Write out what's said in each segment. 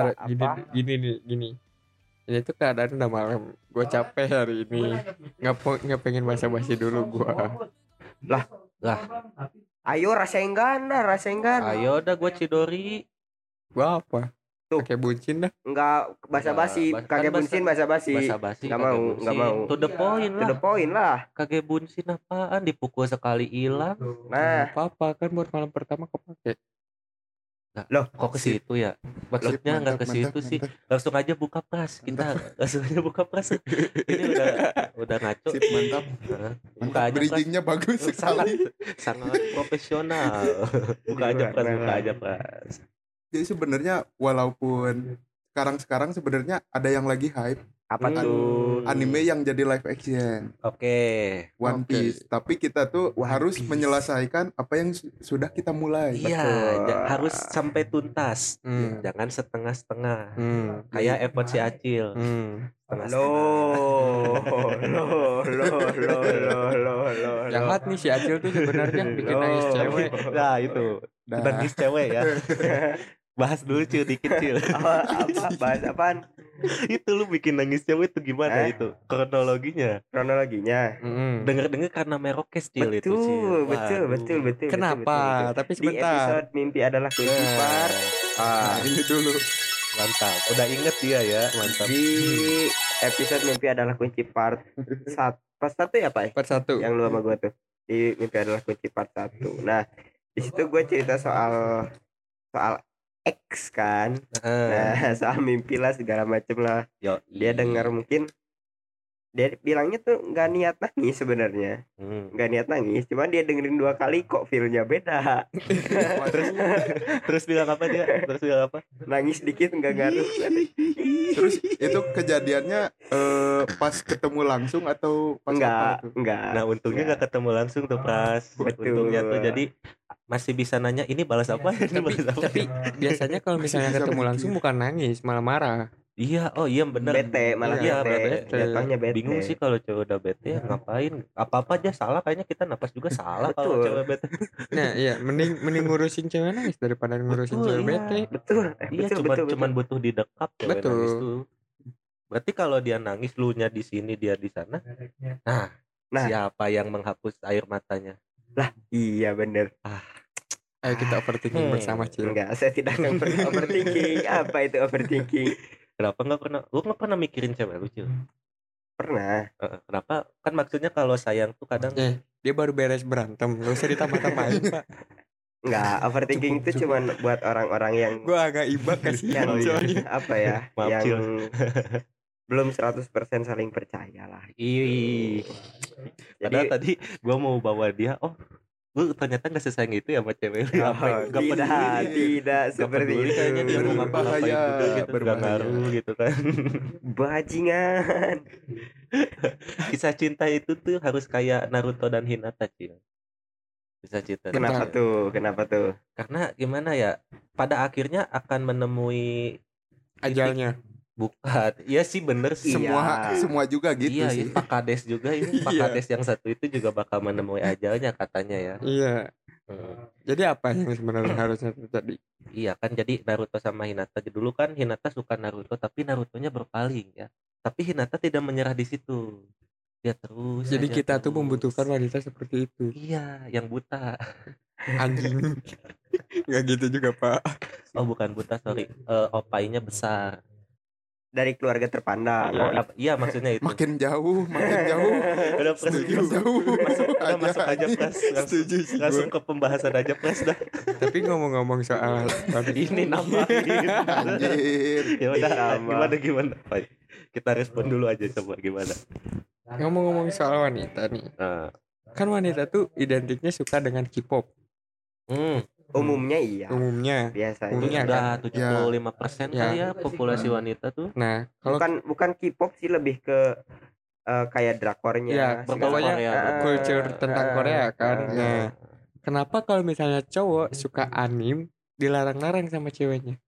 bentar Kita gini apa? gini nih gini ini tuh keadaan udah malam gue capek hari ini nggak nggak pengen basa-basi dulu gue Ayo rasain ganda, rasain ganda. Ayo dah gue Cidori. gue apa Tuh. pakai bucin dah Enggak basa-basi, kagak kan basa- bunsin basa-basi. Basa-basi Nggak mau, nggak mau. To the point To lah. the point lah. Kage bunsin apaan dipukul sekali hilang. Nah, apa apa kan buat malam pertama kepake Loh, Kok ke situ ya? Maksudnya nggak ke situ sih. Langsung aja buka pras kita. Langsung aja buka pras. Ini udah udah ngaco. Sip, mantap. Heeh. Buka Mantap, aja bridgingnya bagus Sangat sekali. sangat profesional. Buka aja pras, buka aja pras. Jadi sebenarnya walaupun sekarang-sekarang sebenarnya ada yang lagi hype apa Hmm. tuh? anime yang jadi live action Oke. One Oke. Piece. Tapi kita tuh One harus Piece. menyelesaikan apa yang su- sudah kita mulai. Iya, Betul. ja- harus sampai tuntas. hmm. Jangan setengah-setengah. Hmm. Kayak effort si Acil. Hmm. Loh, loh, loh, loh, loh, loh, loh, loh. jahat nih si Acil tuh sebenarnya bikin nangis cewek Nah, itu. Nangis cewek ya. Bahas dulu cuy dikit cuy. apa, apa, bahas apaan? itu lu bikin nangis cewek itu gimana Eh? itu? Kronologinya. Kronologinya. Hmm. Denger-denger karena merokes Cil itu Betul, Cil. betul, Waduh. betul, betul. kenapa betul, betul, tapi betul. Di sebentar episode mimpi adalah kunci Nah, part. Ah, Nah, ini dulu. mantap. Udah inget dia ya, mantap. di episode mimpi adalah kunci part satu part satu ya pak part satu yang lu sama gue tuh di mimpi adalah kunci part satu nah di situ gue cerita soal soal X kan. Heeh. nah soal mimpi lah segala macem lah. Yo, dia dengar mungkin dia bilangnya tuh nggak niat nangis sebenarnya Hmm. nggak niat nangis cuma dia dengerin dua kali kok feelnya beda Terus terus bilang apa dia? Terus bilang apa? nangis dikit nggak ngaruh Terus itu kejadiannya eh, pas ketemu langsung atau pas enggak enggak Nah, untungnya Enggak. nggak ketemu langsung tuh, Pras. Betul. Untungnya tuh jadi masih bisa nanya ini balas apa? Ini tapi balas apa? tapi biasanya kalau misalnya ketemu langsung bukan nangis malah marah Iya, oh iya bener. bete malah Iya, bete, bete. jatuhnya bete Bingung sih kalau cewek udah bete ya ngapain? Apa-apa aja salah kayaknya kita napas juga salah kalau cewek bete. nah iya mending mending ngurusin cewek nangis daripada ngurusin Betul, cewek iya. bete betul eh, Iya, betul, cuman betul, cuman betul. butuh didekap cewek Betul. nangis tuh. Berarti kalau dia nangis lu nya di sini dia di sana. Nah, Nah. siapa yang menghapus air matanya? iya bener ayo kita overthinking Hmm. bersama Cil enggak saya tidak overthinking apa itu overthinking Kenapa nggak pernah? Lu nggak pernah mikirin cewek lu, Cil? pernah Heeh, Kenapa? Kan maksudnya kalau sayang tuh kadang Eh, dia baru beres berantem gak usah ditambah-tambahin pak enggak overthinking itu cuman buat orang-orang yang gue agak iba kasihan yang soalnya apa ya Maaf, yang Cil. belum 100% saling percaya lah Ih, jadi padahal tadi gua mau bawa dia, oh, lu ternyata nggak sesayang itu ya sama cewek lu. oh, Apa tidak peduli. tidak seperti itu kayaknya dia mau ngapa-ngapain Berbahaya, juga gitu, berbahaya. ngaruh gitu kan. bajingan Kisah cinta itu tuh harus kayak Naruto dan Hinata, Cil. Kisah cinta. kenapa tuh kenapa tuh Karena gimana ya? Pada akhirnya akan menemui ajalnya bukan. Iya sih bener sih. Iya. Semua semua juga gitu iya, sih. ini Pak Kades juga ini Pak Iya. Kades yang satu itu juga bakal menemui ajalnya katanya ya. iya Hmm. jadi apa yang sebenarnya harusnya terjadi Iya kan jadi Naruto sama Hinata dulu kan Hinata suka Naruto tapi Narutonya berpaling ya. Tapi Hinata tidak menyerah di situ. Dia terus. jadi kita tuh terus. membutuhkan wanita seperti itu Iya, yang buta. anjing nggak gitu juga pak Oh bukan buta sorry. Eh, opainya besar. Dari keluarga terpandang Oh, apa- iya maksudnya itu. Makin jauh, makin jauh. Udah pres, Setuju. masuk, Jauh. masuk, udah masuk aja pres. Langsung, Setuju sih langsung ke pembahasan aja pres dah. tapi ngomong-ngomong soal Ini nambahin. Anjir. ya udah gimana gimana Pak? Kita respon dulu aja coba gimana. ngomong-ngomong soal wanita nih Nah, kan wanita tuh identiknya suka dengan K-pop hmm, umumnya iya umumnya biasanya Umumnya udah kan? 75 persen Ya. kali ya populasi wanita tuh. nah kalau bukan bukan K-pop sih lebih ke eh, kayak drakornya Ya, pokoknya Ah, culture tentang ah, Korea kan. ah. Nah, kenapa kalau misalnya cowok suka anim dilarang-larang sama ceweknya?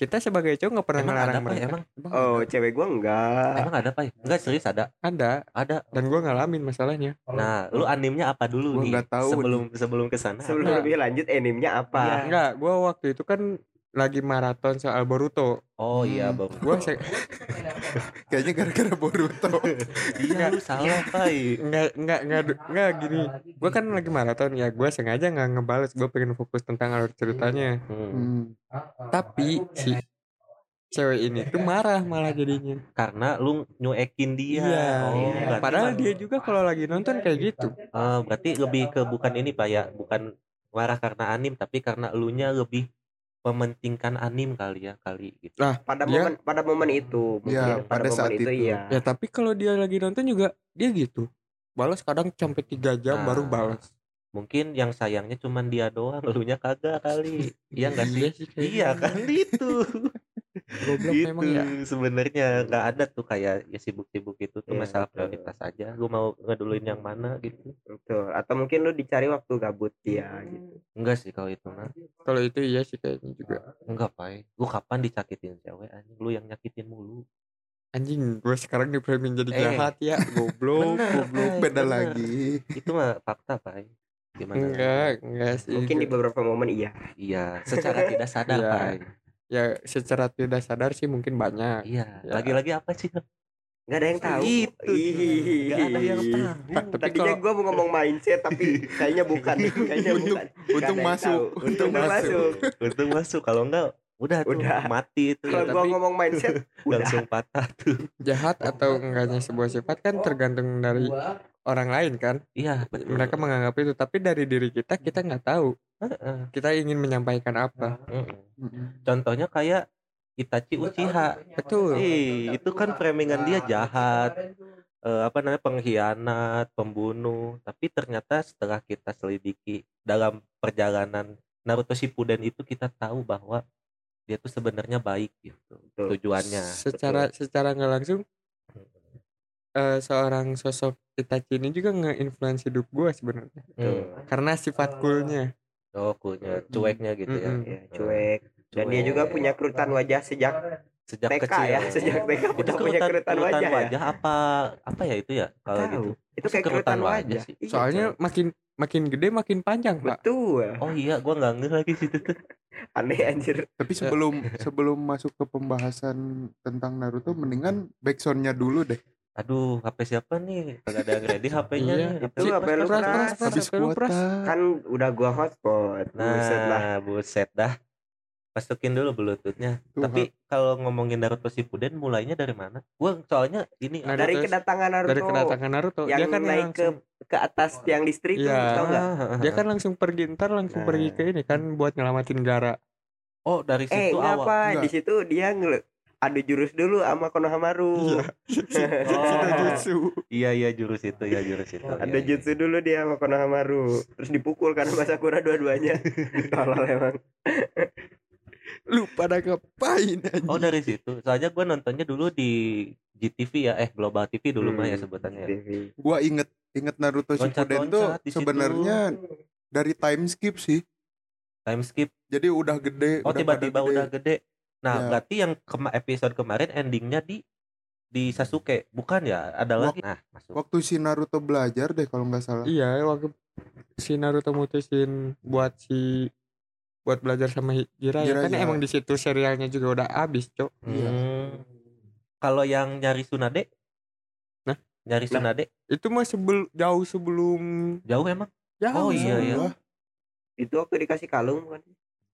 Kita sebagai cowok nggak pernah Emang ada ngelarang mereka. emang? oh cewek gua enggak Emang ada apa? Enggak serius ada. Ada Ada. dan gua ngalamin masalahnya. Nah, lu animnya apa dulu Gua nih? tahu sebelum sebelum ke sana. sebelum Enggak. lebih lanjut animenya apa Iya. Enggak, gua waktu itu kan lagi maraton soal Boruto. Oh iya, Hmm. Bang. Gue se- Kayaknya gara-gara Boruto. iya lu salah, Pai. nggak nggak nggak nggak gini. Gue kan lagi maraton ya. Gue sengaja nggak ngebales. Gue pengen fokus tentang alur ceritanya. Hmm. Hmm. Tapi si cewek ini tuh marah malah jadinya. Karena lu nyuekin dia. Iya. Oh, berarti Padahal dia juga kalau lagi nonton kayak gitu. Eh, berarti lebih ke bukan ini Pak ya, bukan marah karena anim tapi karena elunya lebih mementingkan anim kali ya, kali gitu. Lah, pada Dia- momen pada momen itu mungkin Iya, pada saat itu. iya ya tapi kalau dia lagi nonton juga dia gitu. Balas kadang sampai tiga jam Ah. baru balas. Mungkin yang sayangnya cuman dia doang, elunya kagak kali. Iya enggak sih? Iya sih. Iya kali itu. Goblok gitu memang ya. sebenarnya nggak ada tuh kayak ya sibuk-sibuk itu tuh Iya, masalah betul. prioritas aja. Lu mau ngeduluin yang mana gitu? betul atau mungkin lu dicari waktu gabut dia gitu Enggak sih kalau itu mah. Kalau itu iya sih kayaknya juga. Enggak, Pai. Lu kapan dicakitin cewek anjing? Lu yang nyakitin mulu. Anjing, gue sekarang di framing jadi Eh. jahat ya, goblok. Bener, Goblok Pai, beda bener. lagi. Itu mah fakta, Pai. Gimana? Enggak, enggak sih. mungkin di beberapa momen iya Iya, secara tidak sadar, Iya. Pai. Ya secara tidak sadar sih mungkin banyak. Iya, Ya. lagi-lagi apa sih? nggak ada yang tahu Itu Ih. Nggak ada yang tahu. Ta- tapi tadinya kalau- gue mau ngomong mindset tapi kayaknya bukan kayaknya Untung- bukan untung masuk. tahu. Untung untung masuk Untung masuk kalau enggak udah tuh Udah. mati itu kalau ya. gue ngomong mindset udah langsung patah tuh. Jahat atau enggaknya sebuah sifat kan tergantung dari orang lain kan. Iya, betul. Mereka menganggap itu, tapi dari diri kita kita nggak tahu. Heeh. Kita ingin menyampaikan apa. Heeh. Mm-mm. Contohnya kayak Itachi Uchiha. Betul. Ih, itu kan framingan dia jahat. eh, apa namanya pengkhianat, pembunuh. Tapi ternyata setelah kita selidiki dalam perjalanan Naruto Shippuden itu kita tahu bahwa dia tuh sebenarnya baik gitu Betul. tujuannya. Secara secara nggak langsung eh, seorang sosok Itachi ini juga nge-influence hidup gue sebenarnya. Hmm. Karena sifat coolnya. Oh, coolnya, cueknya gitu ya. Mm-mm. ya cuek dan dia Cuek. juga punya kerutan wajah sejak sejak TK kecil ya sejak TK itu udah punya kerutan wajah, ya apa apa ya itu ya kalau gitu itu kayak Kerutan kerutan wajah wajah sih. Iya, Soalnya makin makin gede makin panjang pak. betul oh iya gua nggak ngeh lagi situ tuh aneh anjir Tapi sebelum sebelum masuk ke pembahasan tentang Naruto, mendingan backsoundnya dulu deh. Aduh HP siapa nih? Kagak ada yang ready HP-nya Iya, nih. Itu HP lu pras, pras, pras. Habis pras. kuota. kan udah gua hotspot. Buset lah nah buset dah. Masukin dulu bluetoothnya. Tapi kalau ngomongin Naruto Shippuden mulainya dari mana? Gua soalnya ini Nah, dari kedatangan Naruto. Dari kedatangan Naruto, yang dia kan naik ke ke atas tiang listrik tuh, Iya. tau nggak? Dia kan langsung pergi ntar langsung Nah. pergi ke ini kan buat nyelamatin Gara. oh dari eh situ awal. Apa di situ dia ngel adu jurus dulu sama Konohamaru Oh. iya iya jurus itu ya jurus itu ada Iya, iya. jutsu dulu dia sama Konohamaru terus dipukul karena Masakura dua-duanya tolol emang Lu pada ngapain anjing? Oh dari situ. Soalnya gue nontonnya dulu di GTV ya, eh Global TV dulu mah ya Hmm, sebutannya. ya. TV. Gua inget inget Naruto Shippuden tuh sebenarnya dari time skip sih. Time skip. Jadi udah gede, Oh udah tiba-tiba udah gede. Nah Ya. berarti yang kema- episode kemarin endingnya di di Sasuke, bukan ya? Ada Wak- lagi. Nah masuk. Waktu si Naruto belajar deh kalau nggak salah. Iya, waktu si Naruto mutusin buat si buat belajar sama Hi- Jiraiya kan emang di situ serialnya juga udah habis, Cok. Iya. Hmm. Kalau yang nyari Tsunade? Nah? Nyari Nah. Tsunade Itu mah sebel jauh sebelum jauh emang? jauh. Oh, iya, iya. Itu waktu dikasih kalung kan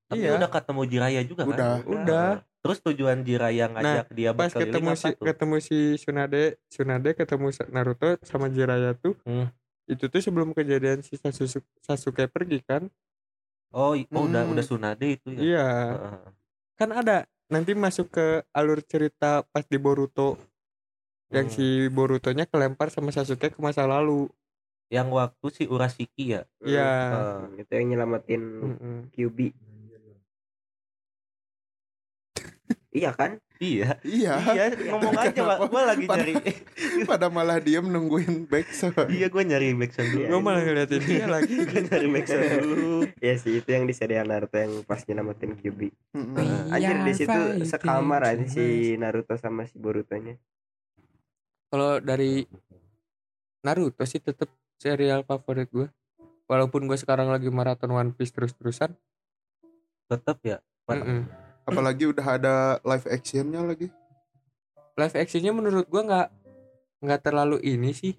Tapi Iya. udah ketemu Jiraiya juga kan? Udah. Udah. Terus tujuan Jiraiya ngajak dia Pas ketemu si tuh? ketemu si Tsunade, Tsunade ketemu Naruto sama Jiraiya tuh. Hmm. Itu tuh sebelum kejadian si Sasuke, Sasuke pergi kan? Oh, i- oh udah Hmm. udah Tsunade itu ya. Iya. Heeh. Kan ada nanti masuk ke alur cerita pas di Boruto yang Hmm. si Borutonya kelempar sama Sasuke ke masa lalu. yang waktu si Urashiki ya. Iya. Hmm, itu yang nyelamatin Mm-mm. QB iya kan Iya. Iya. Iya, ngomong aja, Pak. Gua lagi Pada- nyari. Pada malah diam nungguin backsound. iya, gua nyari backsound dulu. Gue malah ngeliatin dia lagi. Gua nyari backsound dulu. ya sih itu yang di serial Naruto yang pas nyelamatin QB Mm-mm. Nah, anjir di situ sekamar aja si Naruto sama si Borutonya Kalau dari Naruto sih tetap serial favorit gue. Walaupun gue sekarang lagi maraton One Piece terus-terusan. Tetap ya. Pan- Mm-mm. Apalagi udah ada live actionnya lagi live actionnya menurut gua nggak nggak terlalu ini sih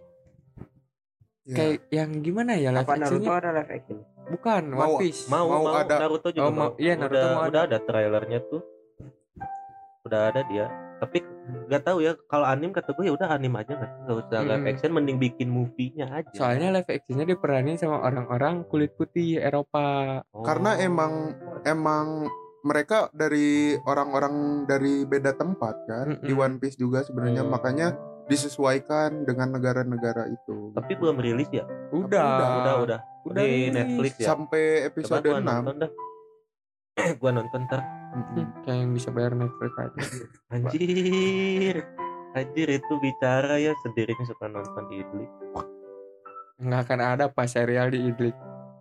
Ya. kayak yang gimana ya live apa Naruto ada live action bukan Mau- One Piece mau Mau mau, ada. Naruto juga Oh, mau. iya, Naruto udah, mau udah ada. ada trailernya tuh udah ada dia tapi nggak tahu ya kalau anim kata gue ya udah anim aja nggak nggak usah live Mm-mm. action mending bikin movie-nya aja soalnya live actionnya diperanin sama orang-orang kulit putih Eropa Oh. karena emang emang mereka dari orang-orang dari beda tempat kan di Mm-mm. One Piece juga sebenarnya. Hmm. makanya disesuaikan dengan negara-negara itu. Tapi belum rilis ya? Udah. Udah. Udah udah. Di rilis. Netflix ya? Sampai Coba episode gua 6 nonton dah. Gua nonton ntar. Hmm, kayak yang bisa bayar Netflix aja. Anjir. Anjir itu bicara ya. Sendirinya suka nonton di Idli. Nggak akan ada pas serial di Idlik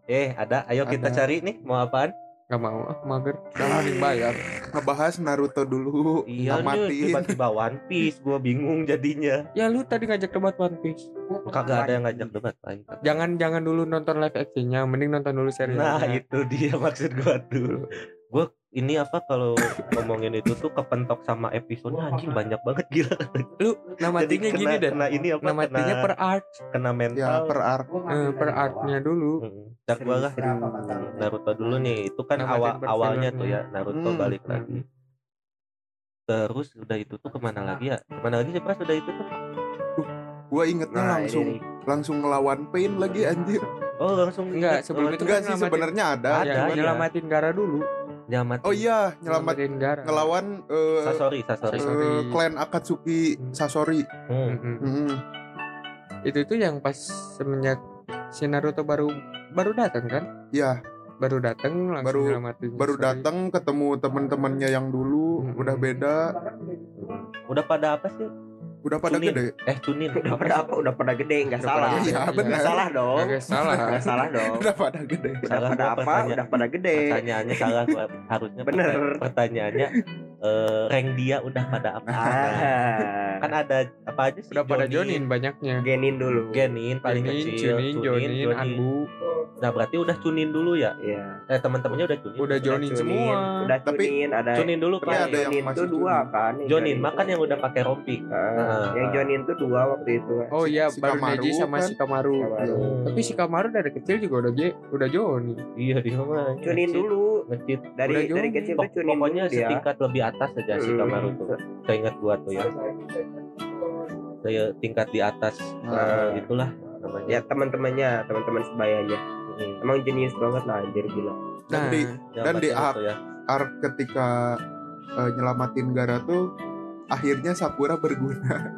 eh ada. Ayo kita Ada. cari nih mau apaan nggak mau ah mager. Udah mending bayar ngebahas Naruto dulu iya nih tamatin tiba-tiba One Piece gua bingung jadinya. Ya lu tadi ngajak debat One Piece. Kagak ada yang ngajak debat Pak. jangan jangan dulu nonton live actionnya mending nonton dulu serialnya. Nah itu dia maksud gua tuh. Gua ini apa kalau ngomongin itu tuh kepentok sama episodenya anjing banyak banget gila. lu kena, gini deh kena ini apa namatinya kena, per art kena mental. ya per arc eh, per artnya dulu Hmm, Dak gua lah Naruto dulu nih. Itu kan Namatin awal awalnya tuh ya Naruto Hmm. balik lagi. Terus udah itu tuh ke mana lagi ya? Ke mana lagi sih pas udah itu tuh? gua ingetnya nah langsung ini langsung ngelawan Pain lagi anjir Oh langsung Enggak, sebelum oh, itu enggak kan sih sebenarnya ada Ada, ya, iya. nyelamatin Gara dulu nyamat. oh iya nyelamat nyelamatin ngelawan eh, Sasori, Sasori. Sasori. klan Akatsuki Sasori Hmm. Mm-mm. Mm-mm. itu tuh yang pas semenjak si Naruto baru baru datang kan Iya, baru datang langsung Baru- nyelamatin baru datang ketemu teman-temannya yang dulu Mm-mm. udah beda Udah pada apa sih? Udah pada Chunin. gede? Eh Chunin. udah pada apa? Udah pada gede nggak Udah salah. pada. Iya, benar. nggak salah dong. Kagak salah. Nggak salah dong. Udah pada gede. Udah Salah pada apa udah pada gede. Pertanyaannya salah harusnya Bener. perta- pertanyaannya eh rank dia udah pada apa? ah. Kan ada apa aja sih? udah pada Jonin, Jonin banyaknya. Genin dulu. Genin paling Jonin, kecil, Chunin, Jonin, Anbu Nah berarti udah Chunin dulu ya? Iya. Eh teman-temannya udah Chunin. udah Jonin Chunin, semua udah Tapi- Chunin ada Chunin dulu Tapi kan. ada yang tuh dua kan yang Jonin makan yang udah pakai rompi. Ah, Ah. yang Jonin tuh dua waktu itu oh iya Si baru Neji sama kan? si Kamaru Kamaru. tapi si Kamaru dari kecil juga udah je, udah Jonin Iya dia mah. Cunin dulu Ngecit. dari Udah dari kecil tuh Cunin pokoknya dulu dia setingkat lebih atas aja si Hmm. Kamaru tuh. Saya ingat gua tuh ya. Saya tingkat di atas Ah. eh, itulah namanya. ya teman-temannya teman-teman sebayanya Hmm. emang jenius banget lah anjir gila dan nah di Dan di itu ya. arc ketika eh, nyelamatin Gara tuh akhirnya Sakura berguna.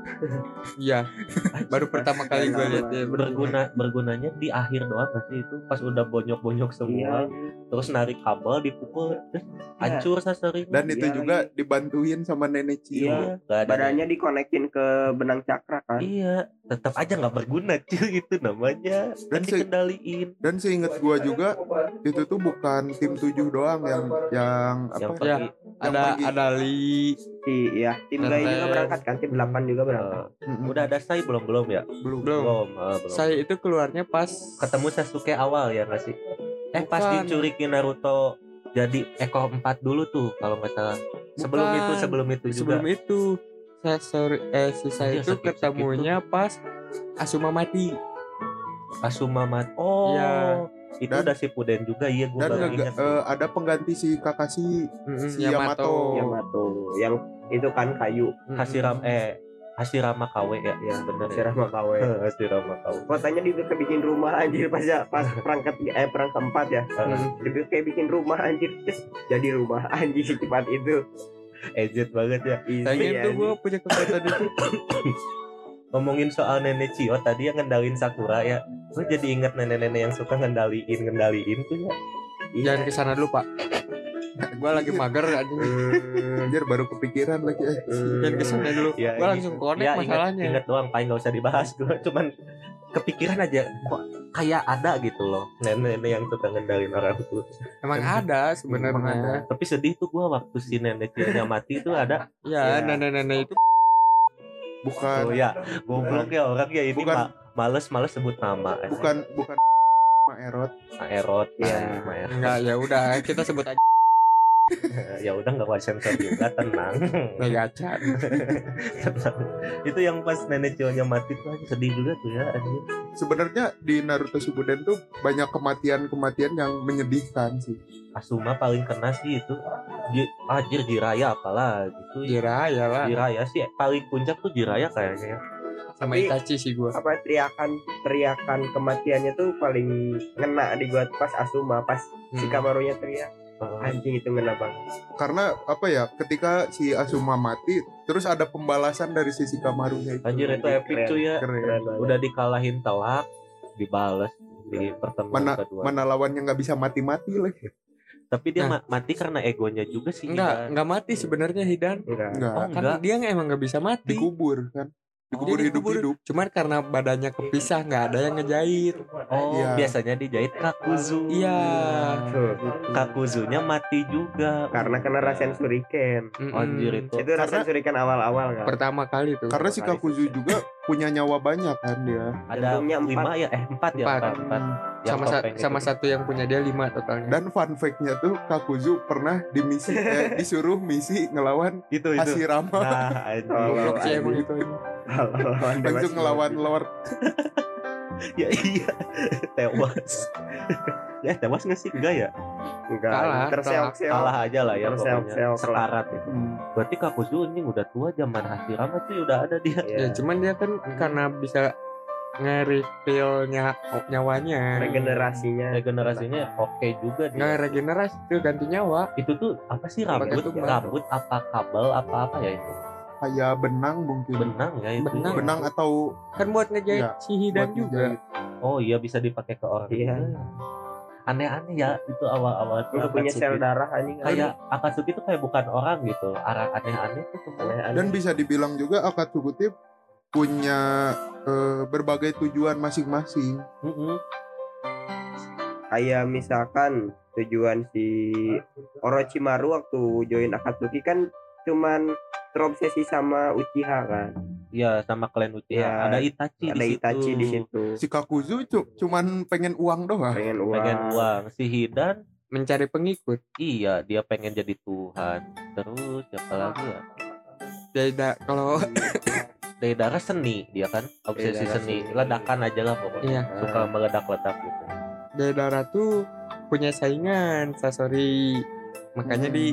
Iya baru pertama kali gue lihat dia berguna. bergunanya di akhir doang sih itu pas udah bonyok-bonyok semua. Terus narik kabel dipukul terus hancur Sasori dan itu Iya, juga dibantuin sama nenek Cio. Iya. Badannya dikonekin ke benang cakra kan. Iya tetap aja nggak berguna cuy itu namanya. Dan si- dikendaliin dan seinget gua juga itu tuh bukan tim 7 doang yang yang yang apa? Ya. yang ada pergi. ada Lee si ya tim Gai juga berangkat kan? Tim 8 juga berangkat. Mm-mm. udah ada Sai belum? Belum ya? Belum. Belum. Belum. Ah, belum. Saya itu keluarnya pas ketemu Sasuke awal ya nggak sih? Eh pas Bukan. dicurikin Naruto jadi ekor empat dulu tuh kalau nggak salah. Sebelum Bukan. itu sebelum itu juga. Sebelum itu. Saya sorry eh si saya Iya, itu sakit-sakit ketemunya pas Asuma mati. Asuma Mat oh Iya. itu Dan- udah si Puden juga iya gue dan baru ingat eh, ada pengganti si Kakashi Mm-mm, Si Yamato. Yamato. Yang itu kan kayu. Hasiram eh Hashirama KW ya. Ya si ya? Rahma Kawe. Hashirama KW Katanya dia kayak bikin rumah anjir pas ya pas perangkat eh perang keempat ya. Dia kayak bikin rumah anjir. Terus jadi rumah anjir secepat itu. Edit banget ya. Tuh anjing. gue punya kekuatan itu ngomongin soal nenek Cio tadi yang ngendalin Sakura ya. Gue jadi inget nenek-nenek yang suka ngendaliin ngendaliin tuh ya. Iya. jangan ke sana dulu pak gue lagi mager anjing. Hmm, anjir baru kepikiran lagi eh. jangan ke sana dulu. Ya, gue langsung connect ya, masalahnya. inget doang paling nggak usah dibahas. Gue cuman kepikiran aja kok kayak ada gitu loh nenek-nenek yang suka ngendalin orang tuh. Emang ada sebenarnya. Tapi sedih tuh gue waktu si nenek Cio mati tuh ada. Ya Ya. nenek-nenek itu bukan. Oh ya goblok ya orang ya ini Bukan. ma- males males sebut nama. Bukan bukan Maerot Maerot Iya. Maerot enggak ya udah kita sebut aja ya udah nggak kuat sensor juga tenang Tenang. itu yang pas nenek cowoknya mati tuh sedih juga tuh ya. Sebenarnya di Naruto Shippuden tuh banyak kematian-kematian yang menyedihkan sih. Asuma paling kena sih itu Ji- anjir Jiraya apalah gitu ya Jiraya lah Jiraya sih paling puncak tuh Jiraya kayaknya ya. sama Tapi- Itachi sih gua apa teriakan teriakan kematiannya tuh paling ngena di gua pas Asuma pas si Hmm. Kamarunya teriak. Anjing itu ngena banget Karena apa ya? Ketika si Asuma mati, terus ada pembalasan dari sisi Kamarunya itu. anjir itu epic Keren. cuy ya Keren. Keren udah dikalahin telak dibales di pertemuan Mana kedua mana lawannya nggak bisa mati-mati lagi. tapi dia Nah. ma- mati karena egonya juga sih enggak Hidan. enggak mati sebenarnya Hidan enggak Enggak. oh kan enggak dia emang nggak bisa mati Dikubur kan. Dikubur hidup-hidup. cuman karena badannya kepisah nggak ada yang ngejahit oh Iya. biasanya dijahit kakuzu iya Tuh, kakuzunya mati juga karena kena rasen shuriken Mm-mm. anjir itu itu rasen shuriken awal-awal kan pertama kali tuh Karena si Kakuzu juga punya nyawa banyak kan dia. ada empat. lima ya eh empat ya Empat. empat, empat. Yang sama sa- itu. sama satu yang punya dia lima totalnya Dan fun fact-nya tuh Kakuzu pernah dimisi eh, disuruh misi ngelawan itu itu Hashirama. nah. Oh, Goblok sih emang itu lawan Langsung ngelawan Lord. ya iya tewas ya tewas nggak sih enggak ya enggak Kalah, terseok-seok kalah aja lah ya Terseok-seok lah. sekarat itu Hmm. berarti Kakuzu ini udah tua zaman Hashirama tuh udah ada dia Iya. ya cuman dia kan karena bisa nge-refill nya- nyawanya. Regenerasinya. Regenerasinya oke juga dia. Nggak regenerasi tuh ganti nyawa. Itu tuh apa sih rambut? rambut apa kabel apa apa ya itu? Kayak benang mungkin. benang ya itu. Benang. Benang atau kan buat ngejahit Iya, si Hidan buat juga. ngejahit. oh iya bisa dipakai ke orang Iya. aneh-aneh ya itu awal-awal tuh udah punya sel darah anjing. Kayak Akatsuki tuh kayak bukan orang gitu. Arah aneh-aneh tuh. Semua Aneh-aneh. Dan bisa dibilang juga Akatsuki punya eh, berbagai tujuan masing-masing. Kayak misalkan tujuan si Orochimaru waktu join Akatsuki kan cuman terobsesi sama Uchiha kan Iya sama klan Uchiha. Iya, ada Itachi ada di Itachi situ. di situ Si Kakuzu cu- cuman pengen uang doang. pengen uang Pengen uang. Si Hidan mencari pengikut iya dia pengen jadi Tuhan. Terus siapa lagi ya? Beda kalau Deidara seni dia kan obsesi seni. seni. Ledakan aja lah pokoknya. Iya. Suka meledak-ledak gitu. Deidara tuh punya saingan Sasori makanya Hmm. di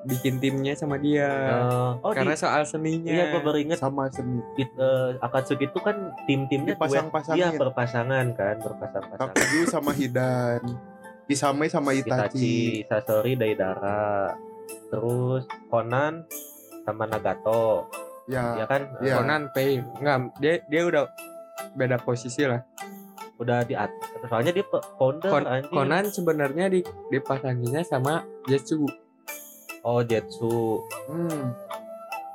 bikin timnya sama dia Eh, oh karena di, soal seninya iya gue baru inget Sama seni. it, eh, Akatsuki itu kan tim-timnya duet. Dipasang-pasangin. Iya berpasangan kan berpasang-pasangan. Kakuzu sama Hidan. Kisame sama Itachi. Itachi, Sasori, Deidara. Terus Conan sama Nagato. Ya. Ya kan? Iya. Conan Pain nggak dia dia udah beda posisi lah. Udah di atas soalnya dia founder Kon- anjing. Conan sebenarnya di dipasanginya sama Jetsu oh Jetsu Hmm.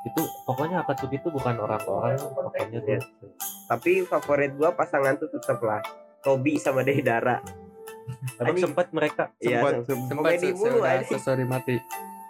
itu pokoknya Akatsuki itu bukan orang-orang pokoknya tuh tapi favorit gua pasangan tuh tetep lah. Tobi sama Deidara. Emang sempat mereka. Sempat sem- sempat Komedi se- mulu, seudah anjing. Sasori mati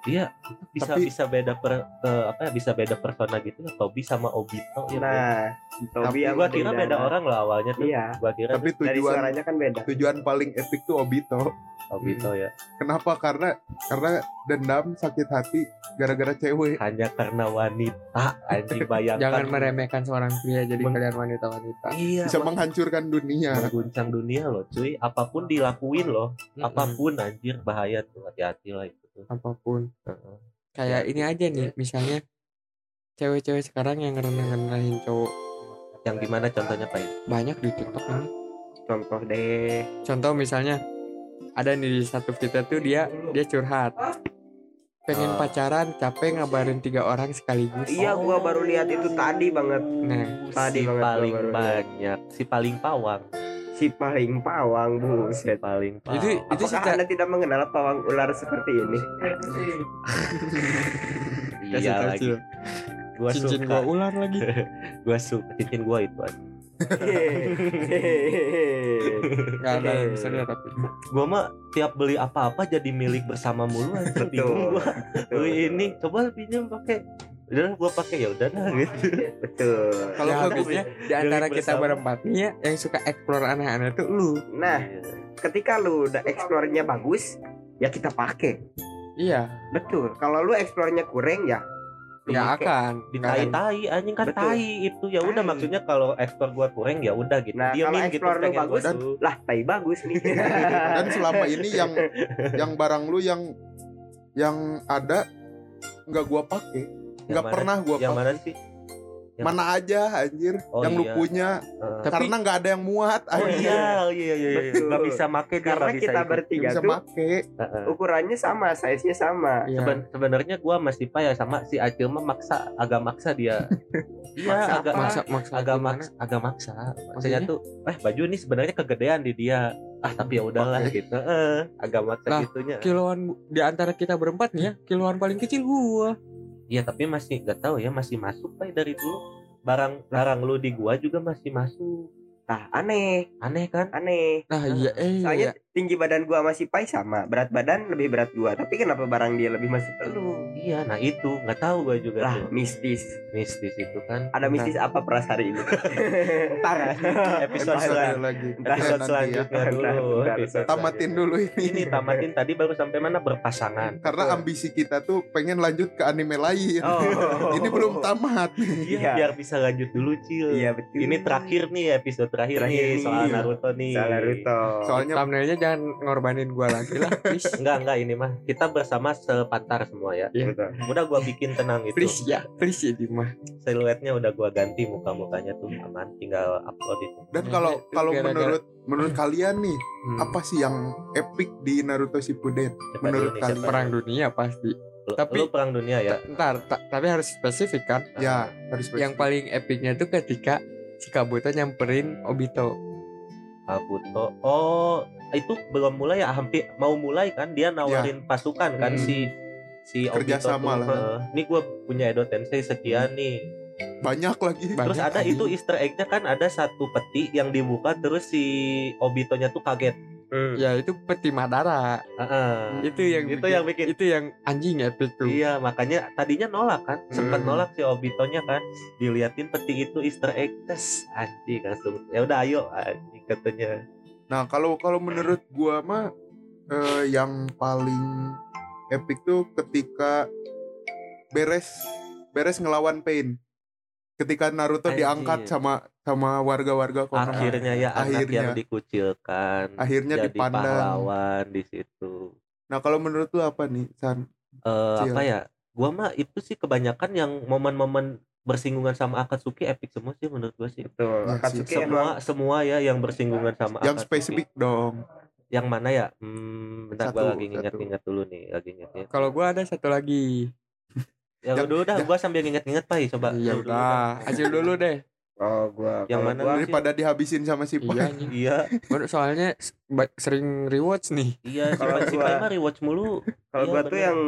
iya. Bisa Tapi- bisa beda per ke apa ya bisa beda persona gitu ya Tobi sama Obito ya nah Tobi Tapi gua kira beda. orang lah awalnya tuh. Iya. Gua kira tapi dari tujuan suaranya kan beda. tujuan paling epic tuh Obito. Obito ya. Kenapa? Karena karena dendam sakit hati gara-gara cewek. hanya karena wanita anjing bayangkan. Jangan meremehkan seorang pria jadi Meng- kalian wanita-wanita. Iya Bisa meng- menghancurkan dunia. mengguncang dunia loh cuy. Apa pun dilakuin loh. Apa pun anjir bahaya tuh. Hati-hati lah itu. tuh apa pun. Heeh. kayak Ya, ini aja nih misalnya cewek-cewek sekarang yang ngerendah-rendahin cowok. Yang gimana? Contohnya pak banyak di TikTok ini contoh deh. Contoh misalnya ada nih di satu kita tuh dia dia curhat. Pengen Oh. pacaran capek ngabarin tiga orang sekaligus. Iya gua baru lihat itu tadi banget. Nah Tadi si banget paling banyak si paling pawang si paling pawang si buset paling pawang. itu itu sih Apakah anda tidak mengenal pawang ular seperti ini? iya lagi. gua cincin suka. gua ular lagi. Gua suka. Cincin gua itu aja. nggak ada yang bisa lihat tapi gua mah tiap beli apa-apa jadi milik bersama mulu bingung gua. Beli ini coba pinjam pakai udah gua pakai ya udah dah gitu. Betul. kalau Ya, habisnya di antara kita berempat nih ya yang suka explore aneh-aneh tuh lu. Nah, ketika lu udah explore-nya bagus, ya kita pakai. iya. Betul. Kalau lu eksplornya kurang ya lu nggak kayak- akan di nggak akan. tai anjing kan Betul. tai itu. Ya udah maksudnya kalau ekspor gua kurang ya udah gitu. Nah, kalau gitu explore lu pengen bagus, tuh. lah tai bagus nih. Dan selama ini yang yang barang lu yang yang ada nggak gua pakai nggak mana- pernah gua yang pakai mana sih yang- mana aja anjir Oh, yang lu iya. punya Eh, Tapi- karena nggak ada yang muat oh anjir. iya oh iya iya iya Betul. nggak bisa make dia karena bisa kita ikut. Bertiga bisa tuh make Heeh. ukurannya sama size nya sama Iya. Seben- sebenarnya gua masih ya sama si Acil mah maksa agak maksa dia iya Maksa agak apa? maksa maksa agak maksa agak maksa maksudnya tuh eh baju ini sebenarnya kegedean di dia ah tapi ya udahlah Oke. gitu eh agak maksa Lah, gitunya kiloan di antara kita berempat nih ya kiloan paling kecil gua iya tapi masih nggak tahu ya masih masuk pak dari dulu? Barang barang lu di gua juga masih masuk. Nah aneh. Aneh kan? Aneh. Nah iya eh soalnya iya. Tinggi badan gua masih pai sama berat badan lebih berat gua. Tapi kenapa barang dia lebih masuk ke lu iya nah itu. Nggak tahu gua juga lah tuh. mistis. Mistis itu kan. Ada mistis apa peras hari ini? Ntar episode Ntar. selan- lagi. Ntar. episode nanti ya. selanjutnya Ntar, dulu episode tamatin dulu ini. Ini tamatin tadi baru sampai mana? Berpasangan. Karena ambisi kita tuh pengen lanjut ke anime lain. Oh. Ini belum tamat. Iya, Iya. biar bisa lanjut dulu cil. Iya betul. Ini terakhir nih episode terakhir, Terakhir nih nih. soal Naruto nih. Soal Naruto. Soalnya thumbnailnya jangan ngorbanin gua lagi lah please. Enggak enggak ini mah kita bersama sepantar semua ya. Iya. Betul. udah gua bikin tenang itu. Please ya please ya Dimah siluetnya udah gua ganti muka mukanya tuh aman tinggal upload itu. Dan Ya, kalau itu kalau menurut menurut kalian nih Hmm. apa sih yang epic di Naruto Shippuden? Siapa menurut nih, kalian. perang dunia pasti. Lu- Tapi- lu perang dunia ya? ntar ta- tapi harus spesifik kan? Ya harus yang paling epicnya tuh ketika si Kabuto nyamperin Obito Kabuto. Oh itu belum mulai ya? Hampir mau mulai kan? Dia nawarin pasukan kan Hmm. si si Obito Kerjasama tuh? lah. nih gua punya Edo Tensei sekian nih. Banyak lagi. Terus Banyak ada anjing. itu Easter egg-nya kan? Ada satu peti yang dibuka terus si Obito-nya tuh kaget. Ya itu peti Madara Heeh. itu yang Itu yang bikin. itu yang anjing epic tuh Iya, makanya tadinya nolak kan. Sempat Hmm. nolak si Obito-nya kan. Diliatin peti itu Easter egg. Tes anjing langsung. Ya udah ayo anjing katanya. Nah, kalau kalau menurut gua mah eh, yang paling epic tuh ketika beres beres ngelawan Pain. Ketika Naruto Anjir. diangkat sama sama warga-warga Konoha. Akhirnya ya anak Akhirnya. yang dikucilkan. Akhirnya jadi dipandang. pahlawan di situ. Nah, kalau menurut lu apa nih, San? Eh Cil. apa ya? Gua mah itu sih kebanyakan yang momen-momen bersinggungan sama Akatsuki epic semua sih menurut gua sih. betul Ya, Akatsuki sih. semua emang semua ya yang bersinggungan sama Yang Akatsuki. spesifik dong. yang mana ya hmm, bentar Satu, gua lagi nginget-nginget dulu nih lagi nginget kalau gua ada satu lagi ya Yang- udah udah yang- gua sambil nginget-nginget pai coba. Ya dulu dah. udah acil dulu deh. Oh gua Yang mana gua? Daripada dihabisin sama si iya Pai. iya. Gua soalnya sering rewatch nih. Iya Kalau si Pai mah rewatch mulu. kalau Iya, gua tuh bener. yang